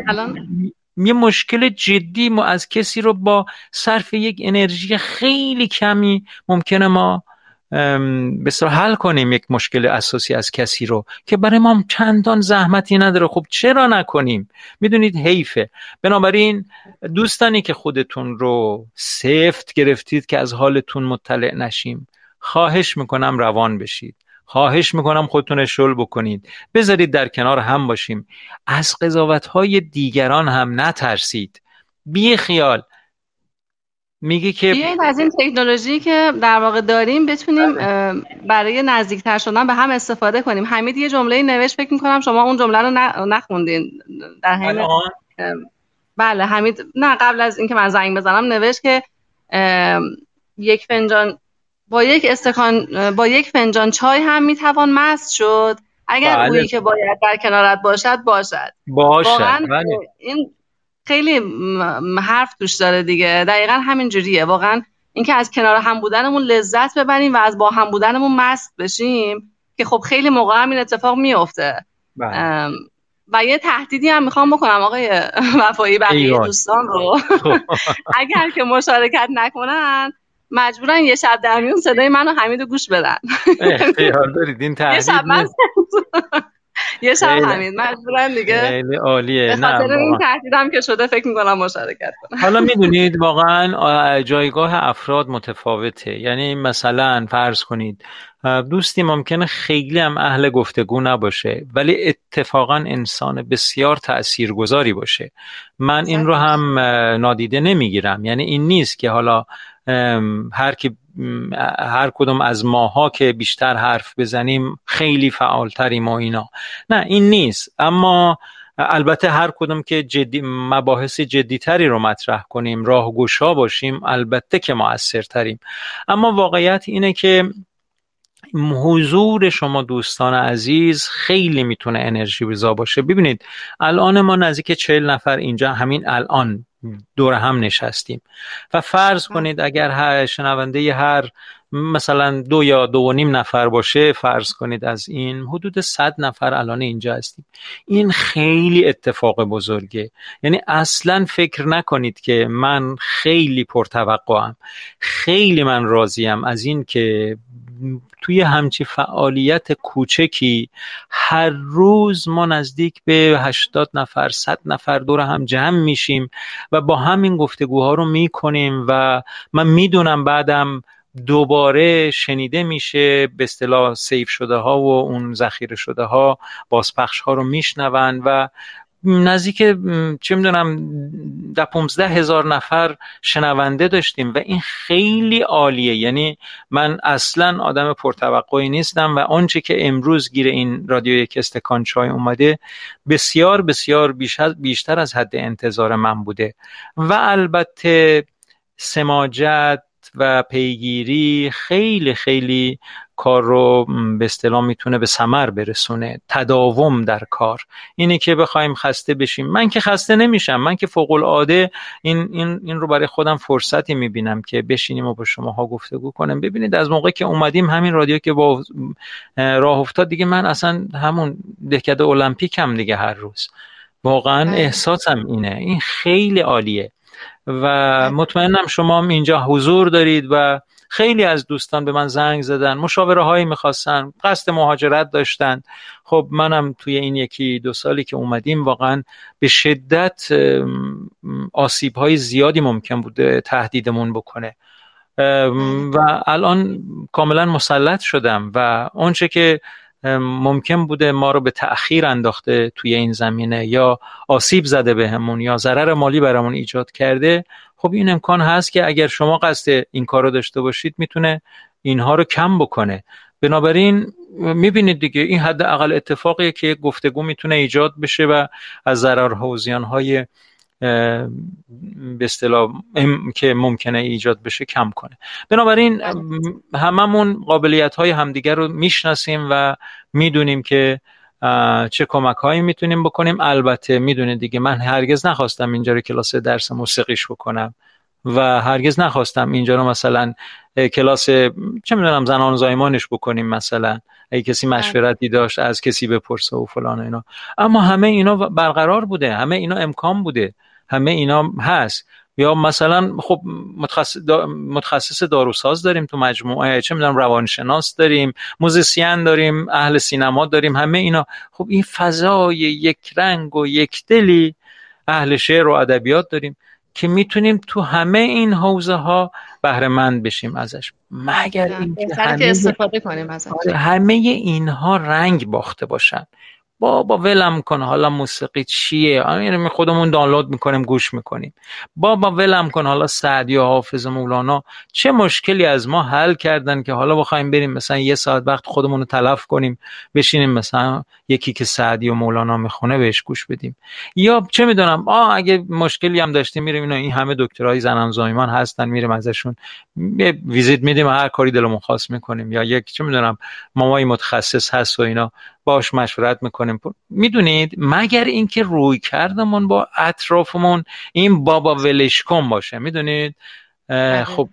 یه مشکل جدی ما از کسی رو با صرف یک انرژی خیلی کمی ممکنه ما به حل کنیم یک مشکل اساسی از کسی رو که برای ما چندان زحمتی نداره. خب چرا نکنیم؟ می‌دونید حیفه. بنابراین دوستانی که خودتون رو سفت گرفتید که از حالتون مطلع نشیم خواهش می‌کنم روان بشید. خواهش می‌کنم خودتون شل بکنید. بذارید در کنار هم باشیم. از قضاوت های دیگران هم نترسید. بی خیال میگه که بیایید از این تکنولوژی که در واقع داریم بتونیم بله. برای نزدیکتر شدن به هم استفاده کنیم حمید یه جمله نوشت فکر می‌کنم شما اون جمله رو نخوندین در حین بله حمید نه قبل از اینکه من زنگ بزنم نوشت که یک فنجان با یک استکان با یک فنجان چای هم می‌توان مست شد اگر بله. اویی که باید در کنارت باشد باشد باشد بله. این خیلی حرف توش داره دیگه. دقیقا همین جوریه. واقعا اینکه از کنار هم بودنمون لذت ببریم و از با هم بودنمون مست بشیم که خب خیلی موقع هم این اتفاق میفته بله. و یه تهدیدی هم می‌خوام بکنم آقای وفایی بقیه دوستان رو. خب. اگر که مشارکت نکنن مجبورن یه شب در میون صدای منو حمید گوش بدن. اختیار دارید. این تهدید یه شب همین مجبورن دیگه. خیلی عالیه. نه خاطر این تهدیدم که شده فکر می‌کنم مشارکت کنم. حالا می‌دونید واقعا جایگاه افراد متفاوته. یعنی مثلا فرض کنید دوستی ممکنه خیلی هم اهل گفتگو نباشه ولی اتفاقا انسان بسیار تاثیرگذاری باشه. من این رو هم نادیده نمی‌گیرم. یعنی این نیست که حالا هر کی هر کدوم از ماها که بیشتر حرف بزنیم خیلی فعالتریم و اینا. نه این نیست. اما البته هر کدوم که جدی مباحث جدیتری رو مطرح کنیم راهگشا باشیم البته که موثرتریم. اما واقعیت اینه که حضور شما دوستان عزیز خیلی می‌تونه انرژی بزا باشه. ببینید الان ما نزدیک چهل نفر اینجا همین الان. دور هم نشستیم. و فرض کنید اگر هر شنونده هر مثلا دو یا دو و نیم نفر باشه فرض کنید از این حدود صد نفر الان اینجا هستیم. این خیلی اتفاق بزرگه. یعنی اصلا فکر نکنید که من خیلی پرتوقعم خیلی من راضیم از این که توی همچی فعالیت کوچکی هر روز ما نزدیک به 80 نفر 100 نفر دور هم جمع میشیم و با همین گفتگوها رو می‌کنیم و من می‌دونم بعدم دوباره شنیده میشه به اصطلاح سیف شده ها و اون ذخیره شده ها بازپخش ها رو میشنون و نزدیک چه می‌دونم ده پونزده هزار نفر شنونده داشتیم و این خیلی عالیه. یعنی من اصلا آدم پرتوقعی نیستم و آنچه که امروز گیر این رادیو یک استکان چای اومده بسیار بسیار بیشتر از حد انتظار من بوده. و البته سماجت و پیگیری خیلی خیلی کار رو به اصطلاح می‌تونه به ثمر برسونه تداوم در کار. اینه که بخوایم خسته بشیم. من که خسته نمیشم. من که فوق العاده این این این رو برای خودم فرصتی می‌بینم که بشینیم و با شماها گفتگو کنم ببینید از موقع که اومدیم همین رادیو که با راه افتاد دیگه من اصلا همون دهکده المپیکم دیگه هر روز. واقعا بله. احساسم اینه. این خیلی عالیه. و. مطمئنم شما اینجا حضور دارید و خیلی از دوستان به من زنگ زدن مشاوره هایی می‌خواستن قصد مهاجرت داشتن خب منم توی این یکی دو سالی که اومدیم واقعا به شدت آسیب های زیادی ممکن بوده تهدیدمون بکنه و الان کاملا مسلط شدم و آنچه که ممکن بوده ما رو به تأخیر انداخته توی این زمینه یا آسیب زده بهمون به یا ضرر مالی برامون ایجاد کرده. خب این امکان هست که اگر شما قصد این کار رو داشته باشید می‌تونه اینها رو کم بکنه. بنابراین می‌بینید دیگه این حد اقل اتفاقیه که گفتگو می‌تونه ایجاد بشه و از ضررها و زیانهای به اصطلاح که ممکنه ایجاد بشه کم کنه. بنابراین هممون قابلیت های همدیگر رو می‌شناسیم و می‌دونیم که چه کمک هایی می‌تونیم بکنیم. البته می‌دونید دیگه من هرگز نخواستم اینجا رو کلاس درس موسیقیش بکنم و هرگز نخواستم اینجا رو مثلا کلاس چه می‌دونم زنان زایمانش بکنیم مثلا. اگه کسی بله. مشورتی داشت از کسی بپرسه و فلان و اینا. اما همه اینا برقرار بوده همه اینا امکان بوده. همه اینا هست. یا مثلا خب متخصص, متخصص داروساز داریم تو مجموعه چه می‌دونم روانشناس داریم موزیسین داریم اهل سینما داریم همه اینا. خب این فضای یک رنگ و یک دلی اهل شعر و ادبیات داریم که می‌تونیم تو همه این حوزه ها بهره مند بشیم ازش. مگر اینکه همه استفاده کنیم ازش. همه اینها رنگ باخته باشن. بابا ولم کن. حالا موسیقی چیه؟ یعنی خودمون دانلود می‌کنیم گوش می‌کنیم. بابا ولم کن. حالا سعدی و حافظ مولانا چه مشکلی از ما حل کردن که حالا بخوایم بریم مثلا یه ساعت وقت خودمون رو تلف کنیم بشینیم مثلا یکی که سعدی و مولانا می‌خونه بهش گوش بدیم. یا چه می‌دونم آ اگه مشکلی هم داشتیم میریم اینا این همه دکترای زنان زایمان هستن میریم ازشون ویزیت میدیم هر کاری دلمون خواست می‌کنیم. یا یک چه می‌دونم مامای متخصص هست و اینا. باش مشورت می‌کنیم. می‌دونید مگر اینکه روی کردمون با اطرافمون این بابا ولشکن باشه؟ می‌دونید؟ بله. خب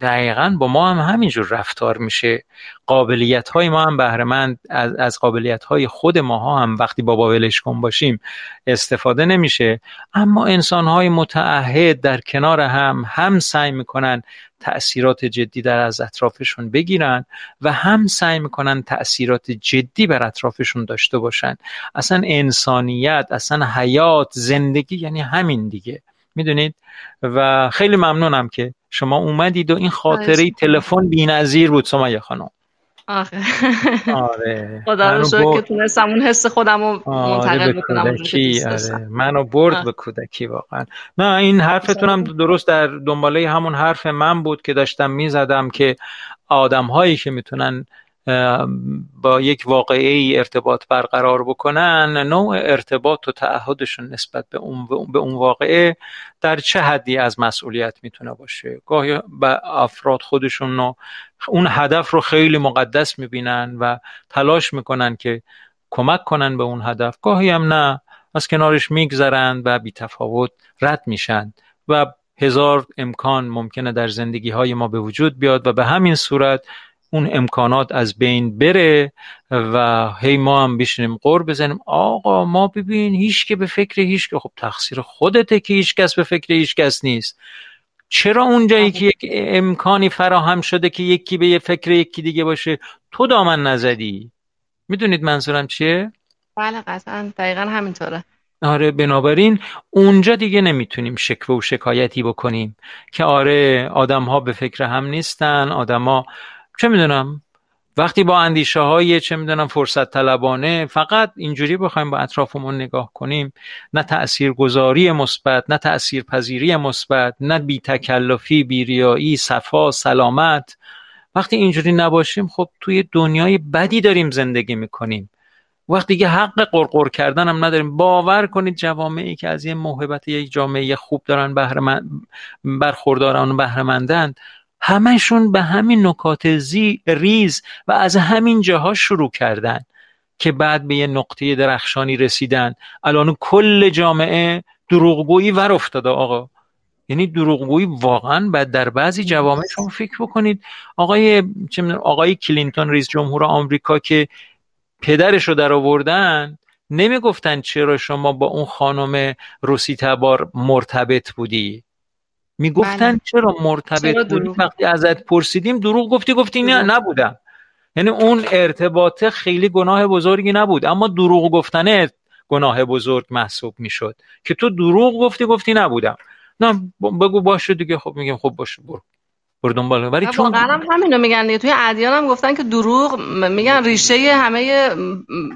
دقیقا با ما هم همینجور رفتار میشه. قابلیت های ما هم بهرهمند از, از قابلیت های خود ما هم وقتی بابا ولش کن باشیم استفاده نمیشه. اما انسان های متعهد در کنار هم هم سعی می‌کنن تأثیرات جدی در از اطرافشون بگیرن و هم سعی می‌کنن تأثیرات جدی بر اطرافشون داشته باشن. اصلا انسانیت اصلا حیات زندگی یعنی همین دیگه. می‌دونید؟ و خیلی ممنونم که شما اومدید و این خاطره تلفن بی‌نظیر بود سمیه خانم. آره آره. خدا رو شکر که تونستم اون حس خودم رو آره، منتقل بکنم آره. منو برد به کودکی واقعا. نه این حرفتونم درست در دنباله همون حرف من بود که داشتم می‌زدم که آدم هایی که می‌تونن با یک واقعه ای ارتباط برقرار بکنن نوع ارتباط و تعهدشون نسبت به اون, به اون واقعه در چه حدی از مسئولیت می‌تونه باشه؟ گاهی به افراد خودشون و اون هدف رو خیلی مقدس می‌بینن و تلاش می‌کنن که کمک کنن به اون هدف. گاهی هم نه از کنارش میگذرن و بی تفاوت رد میشن و هزار امکان ممکنه در زندگی های ما به وجود بیاد و به همین صورت اون امکانات از بین بره و هی ما هم بشینیم قور بزنیم. آقا ما ببین هیچ که به فکر هیچ که خب تقصیر خودته که هیچ کس به فکر هیچ کس نیست. چرا اونجایی که یک امکانی فراهم شده که یکی به یه فکر یکی دیگه باشه؟ تو دامن نزدی. می‌دونید منظورم چیه؟ بله قطعا. دقیقا همینطوره. آره بنابراین اونجا دیگه نمی‌تونیم شکوه و شکایتی بکنیم که آره آدم ها به فکر هم نیستن آدم ها چه می‌دونم وقتی با اندیشه های چه می‌دونم فرصت طلبانه فقط اینجوری بخوایم با اطرافمون نگاه کنیم نه تأثیر گذاری مثبت نه تأثیر پذیری مثبت نه بی تکلفی بی ریایی صفا سلامت. وقتی اینجوری نباشیم خب توی دنیای بدی داریم زندگی می‌کنیم. وقتی دیگه حق قرقر کردن هم نداریم. باور کنید جوامعی که از یه موهبت یک جامعه خوب دارن بهره برخوردارن و بهرهمندند همشون به همین نکات زی ریز و از همین جاها شروع کردن که بعد به یه نقطه درخشانی رسیدن. الان کل جامعه دروغگویی ور افتاده آقا. یعنی دروغگویی واقعا بعد در بعضی جوامع شما فکر بکنید. آقای آقای کلینتون رئیس جمهور آمریکا که پدرش رو در آوردن نمی‌گفتن چرا شما با اون خانم روسی تبار مرتبط بودی. می‌گفتن بله. چرا مرتبط بودی؟ وقتی ازت پرسیدیم دروغ گفتی گفتی نه نبودم یعنی اون ارتباط خیلی گناه بزرگی نبود. اما دروغ گفتنه گناه بزرگ محسوب می‌شد که تو دروغ گفتی گفتی نبودم. نه بگو باشه دیگه. خب میگم خب باشه برو. برو دنبال. ولی چون واقعا هم همینو میگن دیگه. توی ادیان هم گفتن که دروغ میگن ریشه همه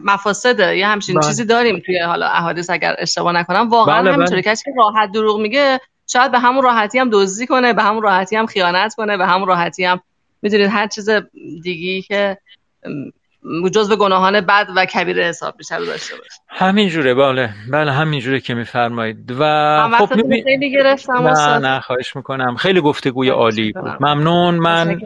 مفاسده. یه همچین بله. چیزی داریم توی حالا احادیث اگر اشتباه نکنم. واقعا بله همینطوره بله. که راحت دروغ میگه شاید به همون راحتی هم دزدی کنه به همون راحتی هم خیانت کنه به همون راحتی هم می‌دونید هر چیز دیگی که جزو گناهان بد و کبیر حساب میشه رو داشته باشه همین جوره بله. بله همین جوره که میفرمایید. و خب می... خیلی گرفتم نه نه خواهش می‌کنم. خیلی گفتگوی عالی بود. ممنون. من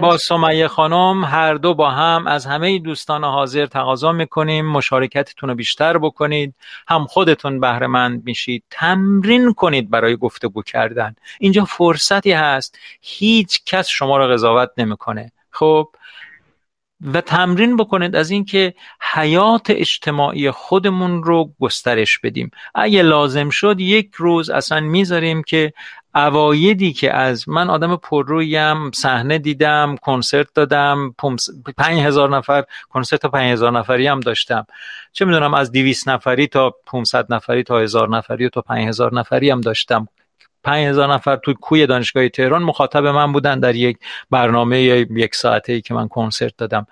با سمیه خانم هر دو با هم از همه دوستان حاضر تقاضا می‌کنیم. مشارکتتون رو بیشتر بکنید. هم خودتون بهره مند میشید. تمرین کنید برای گفتگو کردن. اینجا فرصتی هست. هیچ کس شما رو قضاوت نمی‌کنه. خب؟ و تمرین بکنید از اینکه حیات اجتماعی خودمون رو گسترش بدیم. اگه لازم شد یک روز اصلا می‌ذاریم که اوایدی که از من آدم پررویم صحنه دیدم کنسرت دادم پنج هزار نفر کنسرت پنج هزار نفری هم داشتم. چه می‌دونم از دیویس نفری تا 500 نفری تا هزار نفری و تا پنج هزار نفری هم داشتم. پنج هزار نفر توی کوی دانشگاه تهران مخاطب من بودن در یک برنامه یک ساعته ای که من کنسرت دادم.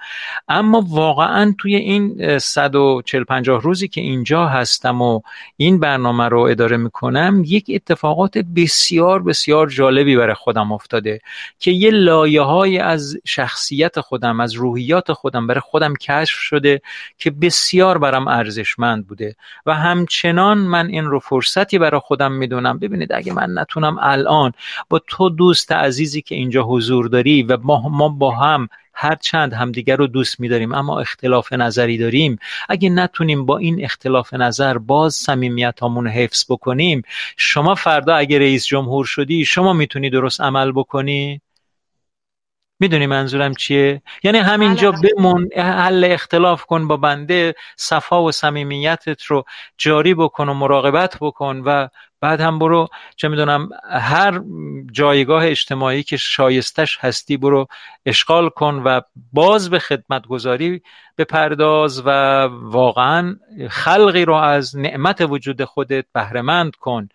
اما واقعا توی این 140 50 روزی که اینجا هستم و این برنامه رو اداره می‌کنم یک اتفاقات بسیار بسیار جالبی برای خودم افتاده که یه لایه های از شخصیت خودم از روحیات خودم برای خودم کشف شده که بسیار برام ارزشمند بوده. و همچنان من این رو فرصتی برای خودم می‌دونم. ببینید اگه من نتونم الان. با تو دوست عزیزی که اینجا حضور داری و ما, ما با هم هر چند همدیگر رو دوست میداریم اما اختلاف نظری داریم. اگه نتونیم با این اختلاف نظر باز صمیمیتامون حفظ بکنیم شما فردا اگه رئیس جمهور شدی شما می‌تونی درست عمل بکنی؟ می‌دونی منظورم چیه؟ یعنی همینجا بله. بمون حل اختلاف کن با بنده صفا و صمیمیتت رو جاری بکن و مراقبت بکن و بعد هم برو چه می‌دونم هر جایگاه اجتماعی که شایستش هستی برو اشغال کن و باز به خدمت گذاری بپرداز و واقعا خلقی رو از نعمت وجود خودت بهرهمند کن.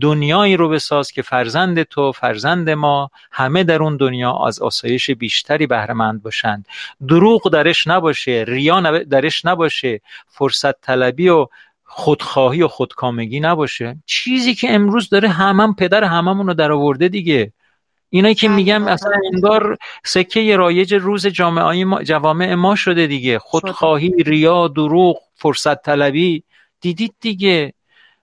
دنیایی رو بساز که فرزند تو فرزند ما همه در اون دنیا از آسایش بیشتری بهرهمند باشند. دروغ درش نباشه ریا درش نباشه. فرصت طلبی و خودخواهی و خودکامگی نباشه. چیزی که امروز داره همم پدر هممون رو در آورده دیگه. اینایی که میگم بله، اصلا بله. انگار سکه رایج روز جامعه ما جوامع ما شده دیگه. خودخواهی ریا دروغ فرصت طلبی دیدید دیگه.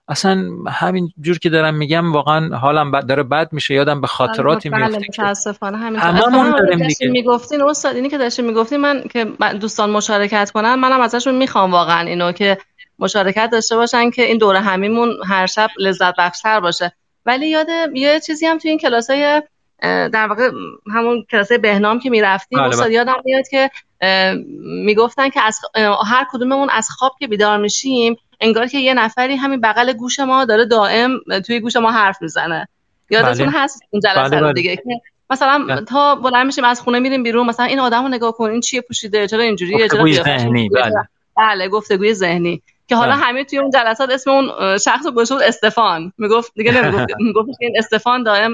اصلا همین جور که دارم میگم واقعا حالم داره بد میشه. یادم به خاطراتی بله میفته متاسفانه همین هممون داریم دیگه. می‌گفتین استاد اینی که داشتین می‌گفتین من که دوستان مشارکت کنن منم ازشون می‌خوام واقعا اینو که مشارکت داشته باشن که این دوره همیمون هر شب لذت بخشتر باشه. ولی یاد یه چیزی هم توی این کلاس های در واقع همون کلاس بهنام که می‌رفتیم بله، استاد بله. یادم میاد که می‌گفتن که از هر کدوممون از خواب که بیدار میشیم انگار که یه نفری همین بغل گوش ما داره دائم توی گوش ما حرف می‌زنه. یادتون بله. هست اون جلسه بله دیگه مثلا تا بلند میشیم از خونه میریم بیرون مثلا این آدمو نگاه کن این چیه پوشیده چرا اینجوریه چرا ذهنی بله. بله گفتگوی ذهنی. که حالا همه توی اون جلسات اسم اون شخص رو بود استفان می‌گفت دیگه نمی‌گفت می‌گفت این استفان دائم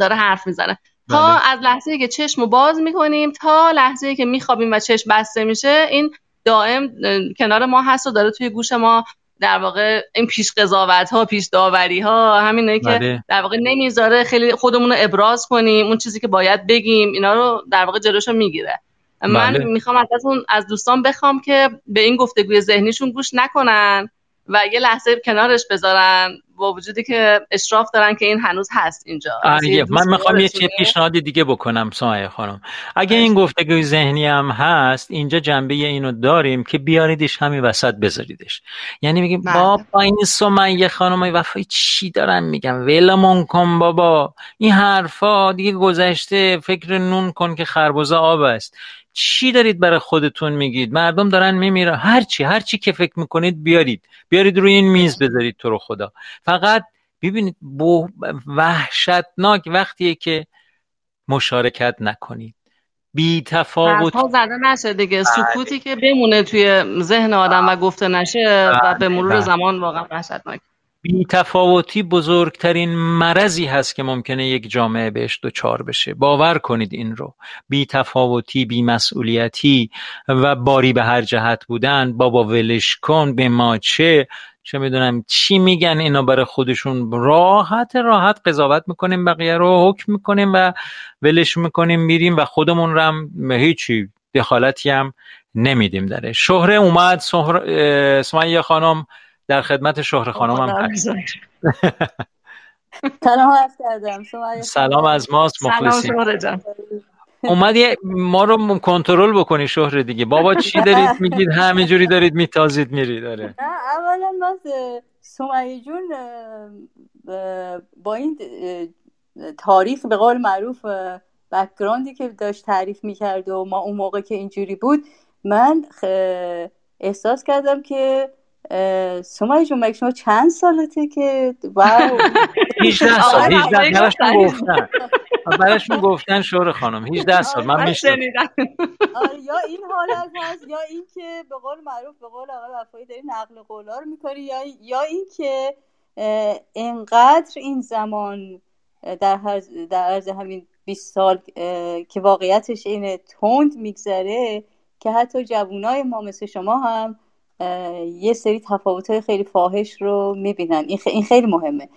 داره حرف می‌زنه تا بله. از لحظه که چشم باز می‌کنیم تا لحظه که میخوابیم و چشم بسته میشه این دائم کنار ما هست و داره توی گوش ما در واقع این پیش قضاوت ها پیش داوری ها همینه که بله. در واقع نمی‌ذاره خیلی خودمون رو ابراز کنیم اون چیزی که باید بگیم اینا رو در واقع جلوشو می‌گیره من بله. می‌خوام ازتون از دوستان بخوام که به این گفتگوی ذهنیشون گوش نکنن و یه لحظه کنارش بذارن با وجودی که اشراف دارن که این هنوز هست اینجا. من می‌خوام یه چه پیشنهادی دیگه بکنم سایه خانم. اگه این گفتگوی ذهنی هم هست اینجا جنبه اینو داریم که بیاریدش همین وسط بذاریدش. یعنی میگیم بله. بابا این سمیه خانم وفای چی دارن میگم ولمون کن بابا. این حرفا دیگه گذشته فکر نون کن که خربزه آب است. چی دارید برای خودتون میگید؟ مردم دارن میمیرن. هرچی هرچی که فکر می‌کنید بیارید. بیارید روی این میز بذارید تو رو خدا. فقط ببینید وحشتناک وقتیه که مشارکت نکنید. بی تفاوت زده نشه دیگه. بله. سکوتی که بمونه توی ذهن آدم و گفته نشه و به مرور بله. زمان واقعا وحشتناک. بیتفاوتی بزرگترین مرضی هست که ممکنه یک جامعه بهش دچار بشه. باور کنید این رو. بیتفاوتی بیمسئولیتی و باری به هر جهت بودن بابا ولش کن به ما چه می‌دونم چی میگن اینا برای خودشون. راحت راحت قضاوت می‌کنیم بقیه رو حکم می‌کنیم و ولش می‌کنیم میریم و خودمون رو هم هیچی دخالتی هم نمیدیم داره شهره اومد سمیه خانم در خدمت شهر خانم هم هست. سلام کردم. سلام از ماست مخلصی اومدی ما رو کنترل بکنی شهر دیگه. بابا چی دارید میگید؟ همینجوری دارید میتازید میرید. داره اولا من سمیه جون با این تاریخ به قول معروف بکگراندی که داشت تعریف می‌کرد و ما اون موقع که اینجوری بود من احساس کردم که سمای جون مگه شما چند سالته که؟ واو. 18 سال 18 براشون گفتن. براشون گفتن شور خانم. 18 سال من میشتم یا این حالت هست یا این که به قول معروف به قول آقای وفایی داری نقل قولا رو می‌کنی یا یا این که انقدر این زمان در هر در عرض همین 20 سال که واقعیتش اینه تند میگذره که حتی جوانای ما مثل شما هم یه سری تفاوت های خیلی فاحش رو می‌بینن. این خیلی مهمه.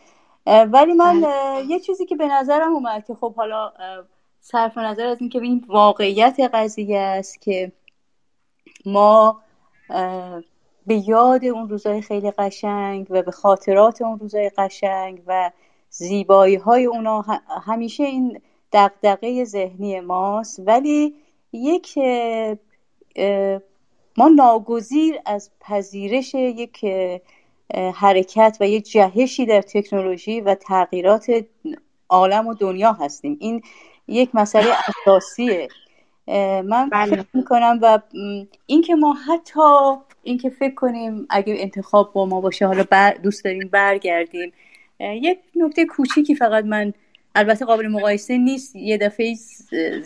ولی من بله. یه چیزی که به نظرم اومد که خب حالا صرف نظر از اینکه این واقعیت قضیه است که ما به یاد اون روزای خیلی قشنگ و به خاطرات اون روزای قشنگ و زیبایی های اونا همیشه این دقدقه ذهنی ماست. ولی یک ما ناگزیر از پذیرش یک حرکت و یک جهشی در تکنولوژی و تغییرات عالم و دنیا هستیم. این یک مسئله اساسیه. من بله. فکر می‌کنم و اینکه ما حتی اینکه فکر کنیم اگه انتخاب با ما باشه حالا بر دوست داریم برگردیم. یک نکته کوچیکی فقط من البته قابل مقایسه نیست. یه دفعه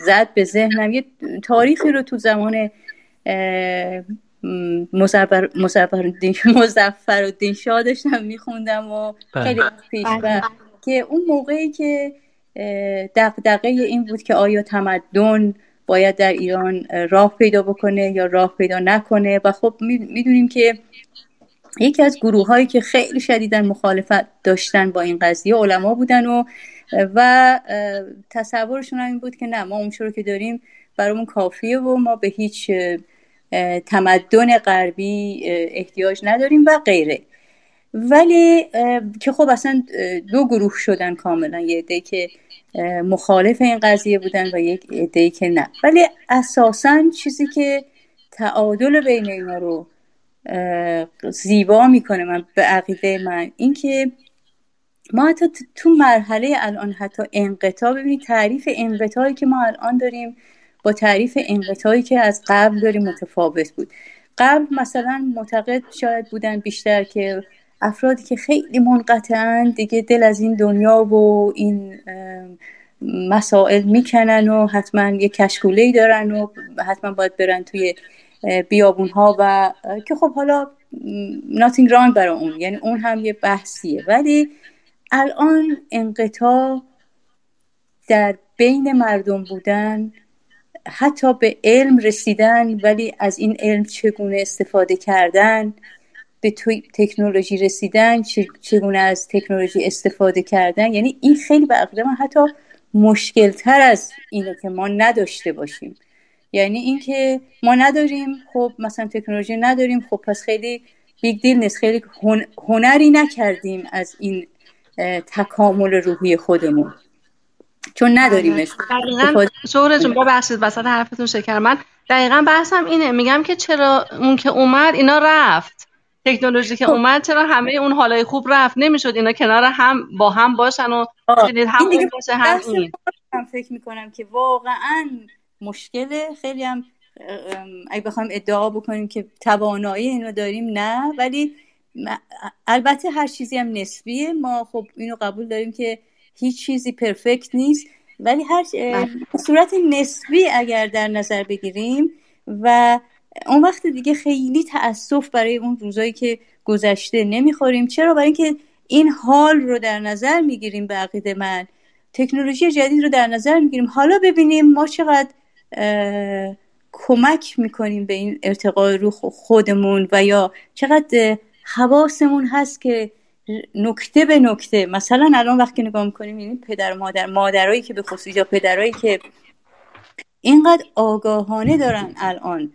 زد به ذهنم. یه تاریخی رو تو زمان مزفر مزفر الدین شاه داشتم میخوندم و بله. خیلی پیش بله. که اون موقعی که دقدقه این بود که آیا تمدن باید در ایران راه پیدا بکنه یا راه پیدا نکنه و خب می‌دونیم که یکی از گروه هایی که خیلی شدیدن مخالفت داشتن با این قضیه علما بودن و و تصورشون این بود که نه ما اون رو که داریم برامون کافیه و ما به هیچ تمدن غربی احتیاج نداریم و غیره. ولی که خب اصلا دو گروه شدن کاملا. یه عده که مخالف این قضیه بودن و یک عده که نه. ولی اساسا چیزی که تعادل بین اینا رو زیبا می‌کنه من به عقیده من اینکه ما حتی تو مرحله الان حتی انقطاع ببینید تعریف انقطاعی که ما الان داریم با تعریف انقطاعی که از قبل داریم متفاوت بود. قبل مثلا معتقد شاید بودن بیشتر که افرادی که خیلی منقطعن دیگه دل از این دنیا و این مسائل می‌کنن و حتما یه کشکوله دارن و حتما باید برن توی بیابون ها و که خب حالا ناتینگ ران برای اون. یعنی اون هم یه بحثیه. ولی الان انقطاع در بین مردم بودن حتی به علم رسیدن ولی از این علم چگونه استفاده کردن به تکنولوژی رسیدن چگونه از تکنولوژی استفاده کردن. یعنی این خیلی به من حتی مشکل تر از اینه که ما نداشته باشیم. یعنی اینکه ما نداریم خب مثلا تکنولوژی نداریم خب پس خیلی big deal نیست. خیلی هنری نکردیم از این تکامل روحی خودمون. چون نداریمش. شهره جون ببخشید وسط حرفتون شکر. من دقیقا بحثم اینه. میگم که چرا اون که اومد اینا رفت. تکنولوژی که خب. اومد چرا همه اون حالای خوب رفت؟ نمی‌شد اینا کنار هم با هم باشن و هم اون باشه هم این. فکر می‌کنم که واقعا مشکل خیلی هم اگه بخوایم ادعا بکنیم که توانایی اینو داریم نه. ولی البته هر چیزی هم نسبیه. ما خب اینو قبول داریم که هیچ چیزی پرفکت نیست. ولی هر بله. صورت نسبی اگر در نظر بگیریم و اون وقت دیگه خیلی تاسف برای اون روزایی که گذشته نمی‌خوریم. چرا؟ برای اینکه این حال رو در نظر می‌گیریم به عقیده من. تکنولوژی جدید رو در نظر می‌گیریم. حالا ببینیم ما چقدر کمک می‌کنیم به این ارتقای رو خودمون و یا چقدر حواسمون هست که نکته به نکته. مثلا الان وقتی نگاه می‌کنیم این پدر مادر مادرایی که به خصوص یا پدرایی که اینقدر آگاهانه دارن الان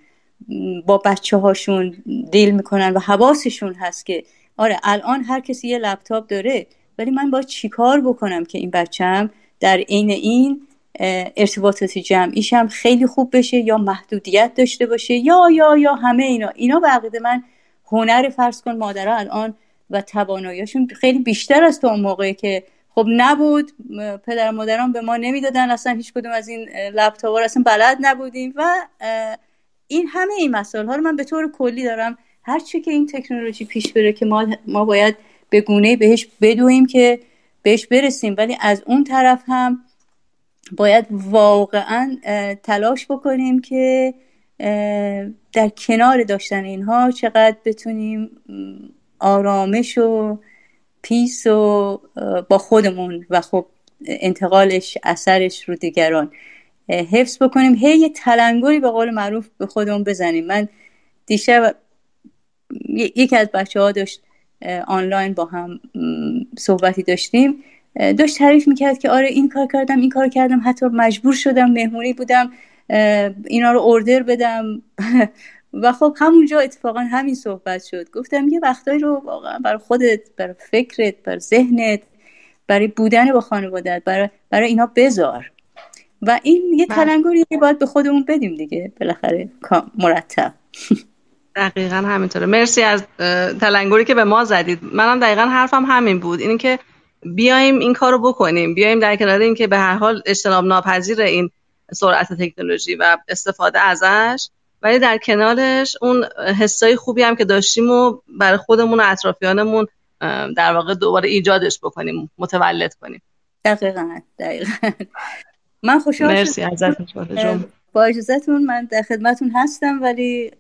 با بچه هاشون دیل می‌کنن و حواسشون هست که آره الان هر کسی یه لپتاپ داره ولی من باید چیکار بکنم که این بچم در عین این ارتباطات جمعیشم خیلی خوب بشه یا محدودیت داشته باشه یا یا یا همه اینا. اینا به من هنر فرض کن مادرها الان و تواناییشون خیلی بیشتر از تا اون موقعی که خب نبود پدر و مادران به ما نمی‌دادن اصلا هیچ کدوم از این لپتاپ اصلا بلد نبودیم و این همه این مسائل ها رو من به طور کلی دارم هر چی که این تکنولوژی پیش بره که ما ما باید به گونه بهش بدویم که بهش برسیم. ولی از اون طرف هم باید واقعا تلاش بکنیم که در کنار داشتن اینها چقدر بتونیم آرامش و پیس و با خودمون و خب انتقالش اثرش رو دیگران. حفظ بکنیم. هی یه تلنگری به قول معروف به خودمون بزنیم. من دیشب یکی از بچه ها داشت آنلاین با هم صحبتی داشتیم. داشت تعریف می‌کرد که آره این کار کردم این کار کردم. حتی مجبور شدم مهمونی بودم اینا رو اوردر بدم. و خب همونجا اتفاقا همین صحبت شد. گفتم یه وقتایی رو واقعا برای خودت برای فکرت برای ذهنت برای بودن با خانوادت برای, برای اینا بذار. و این یه بله. تلنگری باید به خودمون بدیم دیگه. بالاخره مرتب. دقیقا همینطوره. مرسی از تلنگری که به ما زدید. منم دقیقا حرفم همین بود. این که بیایم این کارو بکنیم. بیایم در کنار اینکه به هر حال اجتناب ناپذیر این سرعت تکنولوژی و استفاده ازش ولی در کنارش اون حسای خوبی هم که داشتیم و برای خودمون و اطرافیانمون در واقع دوباره ایجادش بکنیم متولد کنیم. دقیقا دقیقا. من خوشحال مرسی ازتون با اجازتون من در خدمتون هستم ولی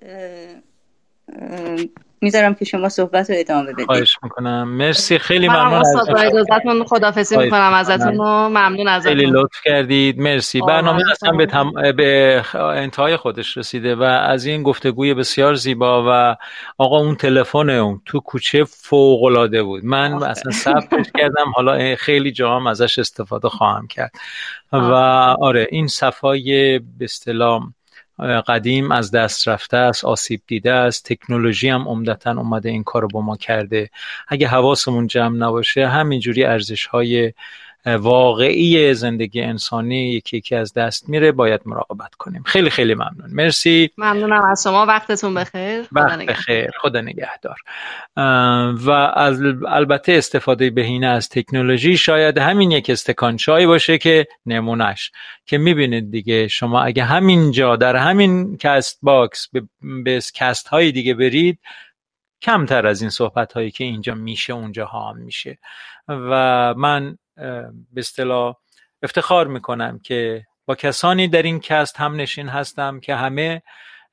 می‌ذارم که شما صحبت رو ادامه بدید. خواهش می‌کنم. مرسی. خیلی ممنون از اجازتون خدافظی می‌کنم ازتون و ممنون ازتون. خیلی لطف کردید. مرسی. برنامه اصلا به, تم... به انتهای خودش رسیده و از این گفتگوی بسیار زیبا و آقا اون تلفن اون تو کوچه فوق العاده بود. من آه. اصلا ثبتش کردم. حالا خیلی جام ازش استفاده خواهم کرد. آه. و آره این صفای به اصطلاح قدیم از دست رفته است آسیب دیده است. تکنولوژی هم عمدتا اومده این کارو با ما کرده. اگه حواسمون جمع نباشه همینجوری ارزش های واقعی زندگی انسانی یکی یکی از دست میره باید مراقبت کنیم. خیلی خیلی ممنون. مرسی. ممنونم از شما. وقتتون بخیر. وقت بخیر. خدا نگهدار. و از البته استفاده بهینه از تکنولوژی شاید همین یک استکان چای باشه که نمونش که می‌بینید دیگه شما اگه همینجا در همین CastBox به, به cast های دیگه برید کمتر از این صحبت هایی که اینجا میشه اونجا هم میشه. و من به اصطلاح افتخار می‌کنم که با کسانی در این کست هم نشین هستم که همه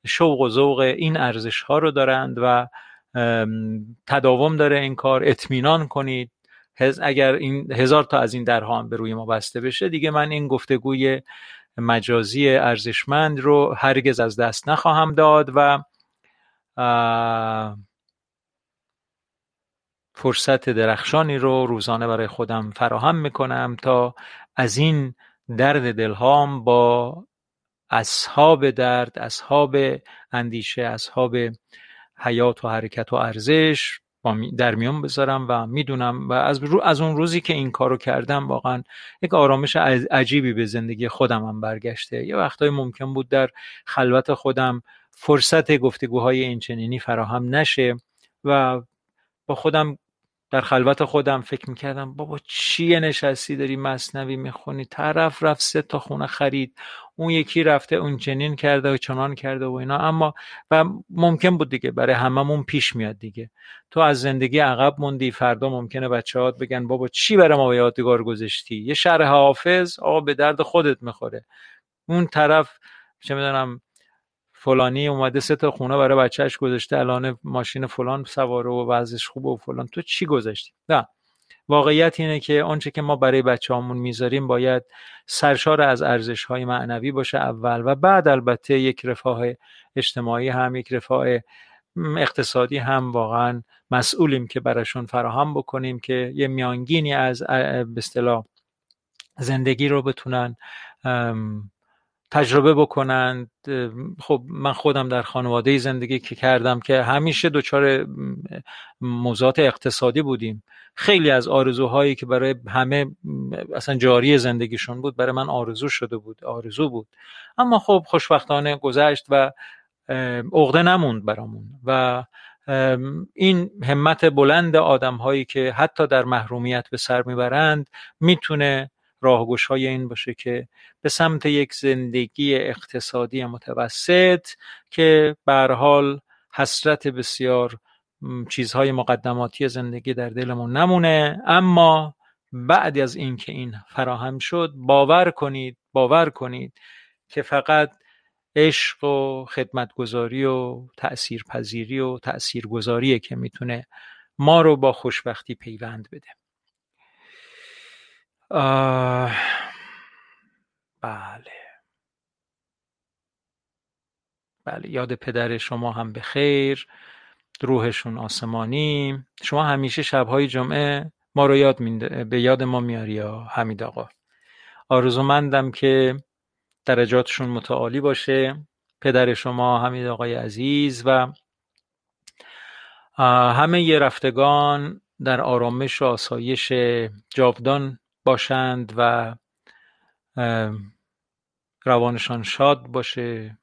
شوق و ذوق این ارزش ها رو دارند و تداوم داره این کار. اطمینان کنید اگر این هزار تا از این درها هم به روی ما بسته بشه دیگه من این گفتگوی مجازی ارزشمند رو هرگز از دست نخواهم داد و فرصت درخشانی رو روزانه برای خودم فراهم می‌کنم تا از این درد دلهام با اصحاب درد اصحاب اندیشه اصحاب حیات و حرکت و ارزش در میان بذارم و می‌دونم و از, از اون روزی که این کارو کردم واقعا یک آرامش عجیبی به زندگی خودم هم برگشته. یه وقتایی ممکن بود در خلوت خودم فرصت گفتگوهای اینچنینی فراهم نشه و با خودم در خلوت خودم فکر می‌کردم بابا چیه نشستی داری مصنوی می‌خونی؟ طرف رفت سه تا خونه خرید. اون یکی رفته اون چنین کرده و چنان کرده و اینا. اما و ممکن بود دیگه برای هممون پیش میاد دیگه. تو از زندگی عقب موندی فردا ممکنه بچه هات بگن بابا چی برای ما یادگار گذاشتی؟ یه شرح حافظ آقا به درد خودت می‌خوره. اون طرف چه می‌دونم فلانی اومده سه تا خونه برای بچهش گذاشته الان ماشین فلان سواره و وضعش خوبه و فلان. تو چی گذاشتی؟ نه. واقعیت اینه که آنچه که ما برای بچه همون می‌ذاریم باید سرشار از ارزش های معنوی باشه اول و بعد البته یک رفاه اجتماعی هم یک رفاه اقتصادی هم. واقعا مسئولیم که براشون فراهم بکنیم که یه میانگینی از به زندگی رو بتونن تجربه بکنند خب من خودم در خانواده زندگی که کردم که همیشه دچار موضوعات اقتصادی بودیم. خیلی از آرزوهایی که برای همه اصلا جاری زندگیشون بود برای من آرزو شده بود آرزو بود. اما خب خوشبختانه گذشت و عقده نموند برامون و این همت بلند آدم هایی که حتی در محرومیت به سر می‌برند می‌تونه های این باشه که به سمت یک زندگی اقتصادی متوسط که به حال حسرت بسیار چیزهای مقدماتی زندگی در دلمون نمونه. اما بعد از اینکه این فراهم شد باور کنید باور کنید که فقط عشق و خدمتگذاری و تأثیرپذیری و تأثیرگذاریه که می‌تونه ما رو با خوشبختی پیوند بده. بله. بله یاد پدر شما هم به خیر. روحشون آسمانی. شما همیشه شبهای جمعه ما رو یاد به یاد ما میاری یا حمید آقا؟ آرزومندم که درجاتشون متعالی باشه. پدر شما حمید آقای عزیز و همه رفتگان در آرامش و آسایش جاودان باشند و روانشان شاد باشه.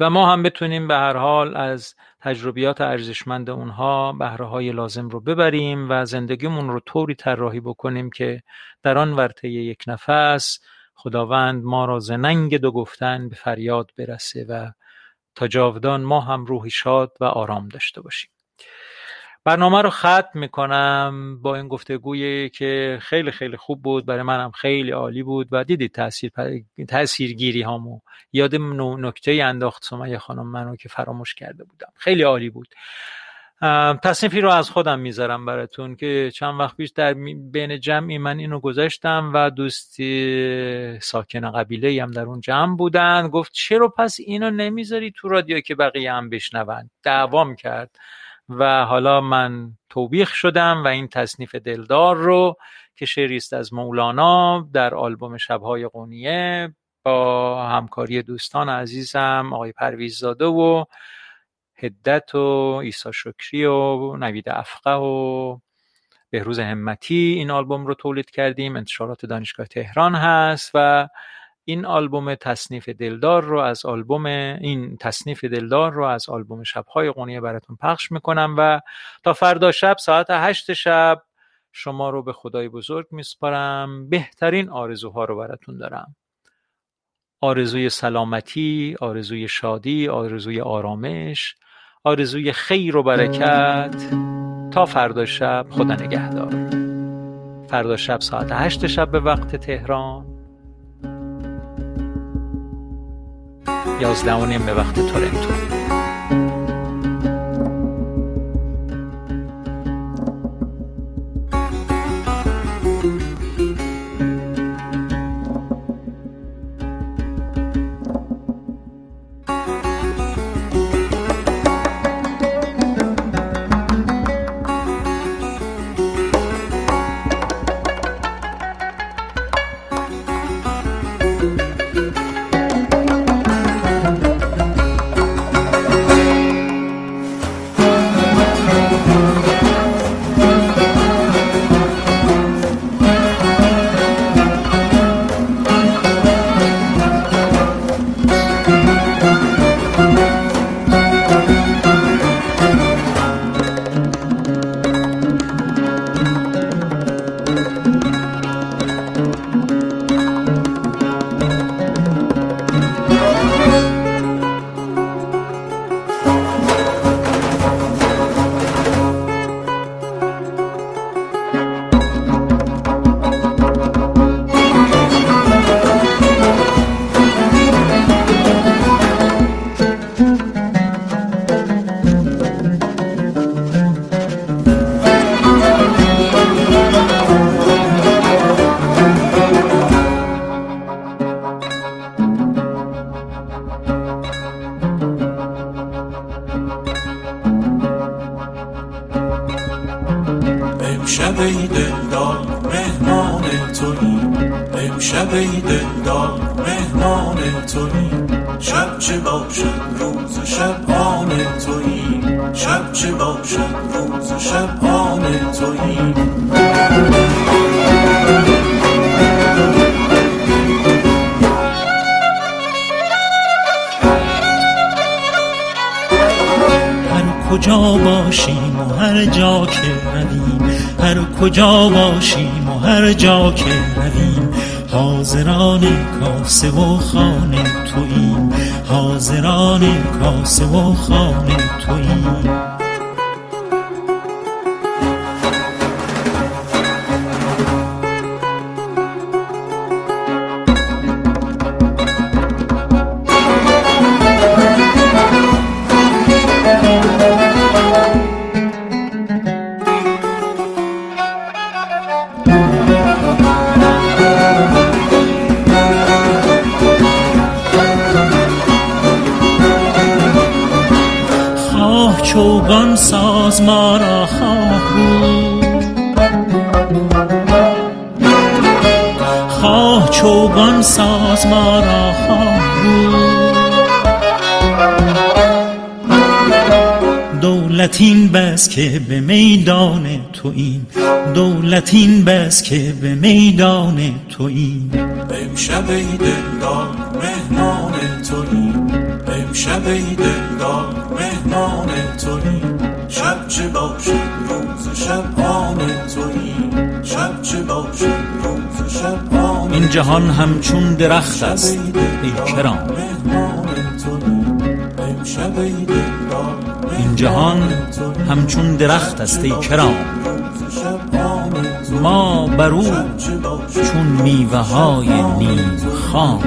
و ما هم بتونیم به هر حال از تجربیات ارزشمند اونها بهره های لازم رو ببریم و زندگیمون رو طوری طراحی بکنیم که در آن ورطه یک نفس خداوند ما را زننگ دو گفتن به فریاد برسه و تا جاودان ما هم روحی شاد و آرام داشته باشیم. برنامه رو ختم می‌کنم با این گفتگویی که خیلی خیلی خوب بود. برای منم خیلی عالی بود و دیدید تاثیر تاثیرگیری هامو. یاد نکته انداخت سمیه خانم منو که فراموش کرده بودم. خیلی عالی بود. تصنیفی رو از خودم می‌ذارم براتون که چند وقت پیش در بین جمعی من اینو گذاشتم و دوستی ساکن قبیله هم در اون جمع بودن. گفت چرا پس اینو نمی‌ذاری تو رادیو که بقیه هم بشنون؟ دعوام کرد. و حالا من توبیخ شدم و این تصنیف دلدار رو که شعریست از مولانا در آلبوم شبهای قونیه با همکاری دوستان عزیزم آقای پرویززاده و هدت و ایسا شکری و نوید افقه و بهروز همتی این آلبوم رو تولید کردیم. انتشارات دانشگاه تهران هست و این آلبوم تصنیف دلدار رو از آلبوم این تصنیف دلدار رو از آلبوم شبهای قونیه براتون پخش می‌کنم و تا فردا شب ساعت هشت شب شما رو به خدای بزرگ میسپارم. بهترین آرزوها رو براتون دارم. آرزوی سلامتی آرزوی شادی آرزوی آرامش آرزوی خیر و برکت. تا فردا شب خدا نگهدار. فردا شب ساعت هشت شب به وقت تهران. یازده و نیم به وقت تورنتو. کاسه و خانه توییم. حاضران کاسه و خانه که به میدان تو این دولتین بس که به میدان تو این امشب ای دلدار مهمان توییم. امشب ای دلدار مهمان توییم. شب چه باشد روز شب آن توییم. شب چه باشد روز شب آن این جهان همچون درخت است. ای کرام. این جهان همچون درخت است ای کرام. ما بر او چون میوه های نیم خام.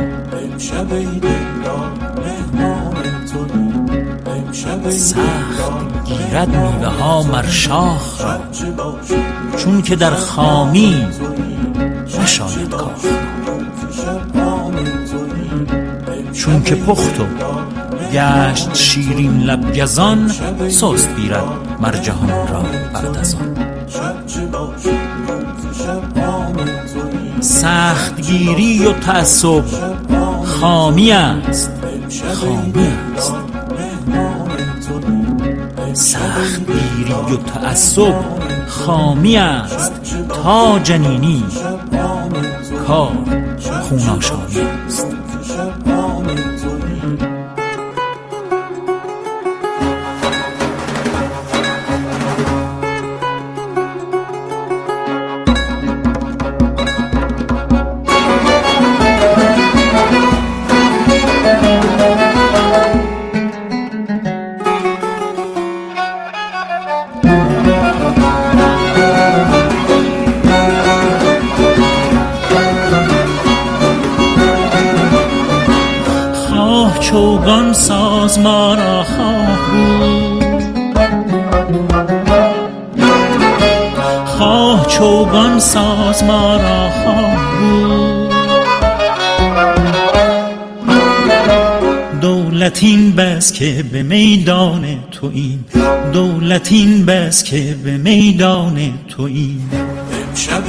سخت گیرد میوه ها مر شاخ را. چون که در خامی نشاید کاخ. چون که پخت و گشت شیرین لب گزان سست گیرد مر جهان را بعد از آن. شب چه باشد روز شب آن توییم سخت گیری و تعصب خامی است خامی است. مهمان توییم سخت گیری و تعصب خامی است تا جنینی کار خون میدان تو این دولتین بس که به میدان تو این. امشب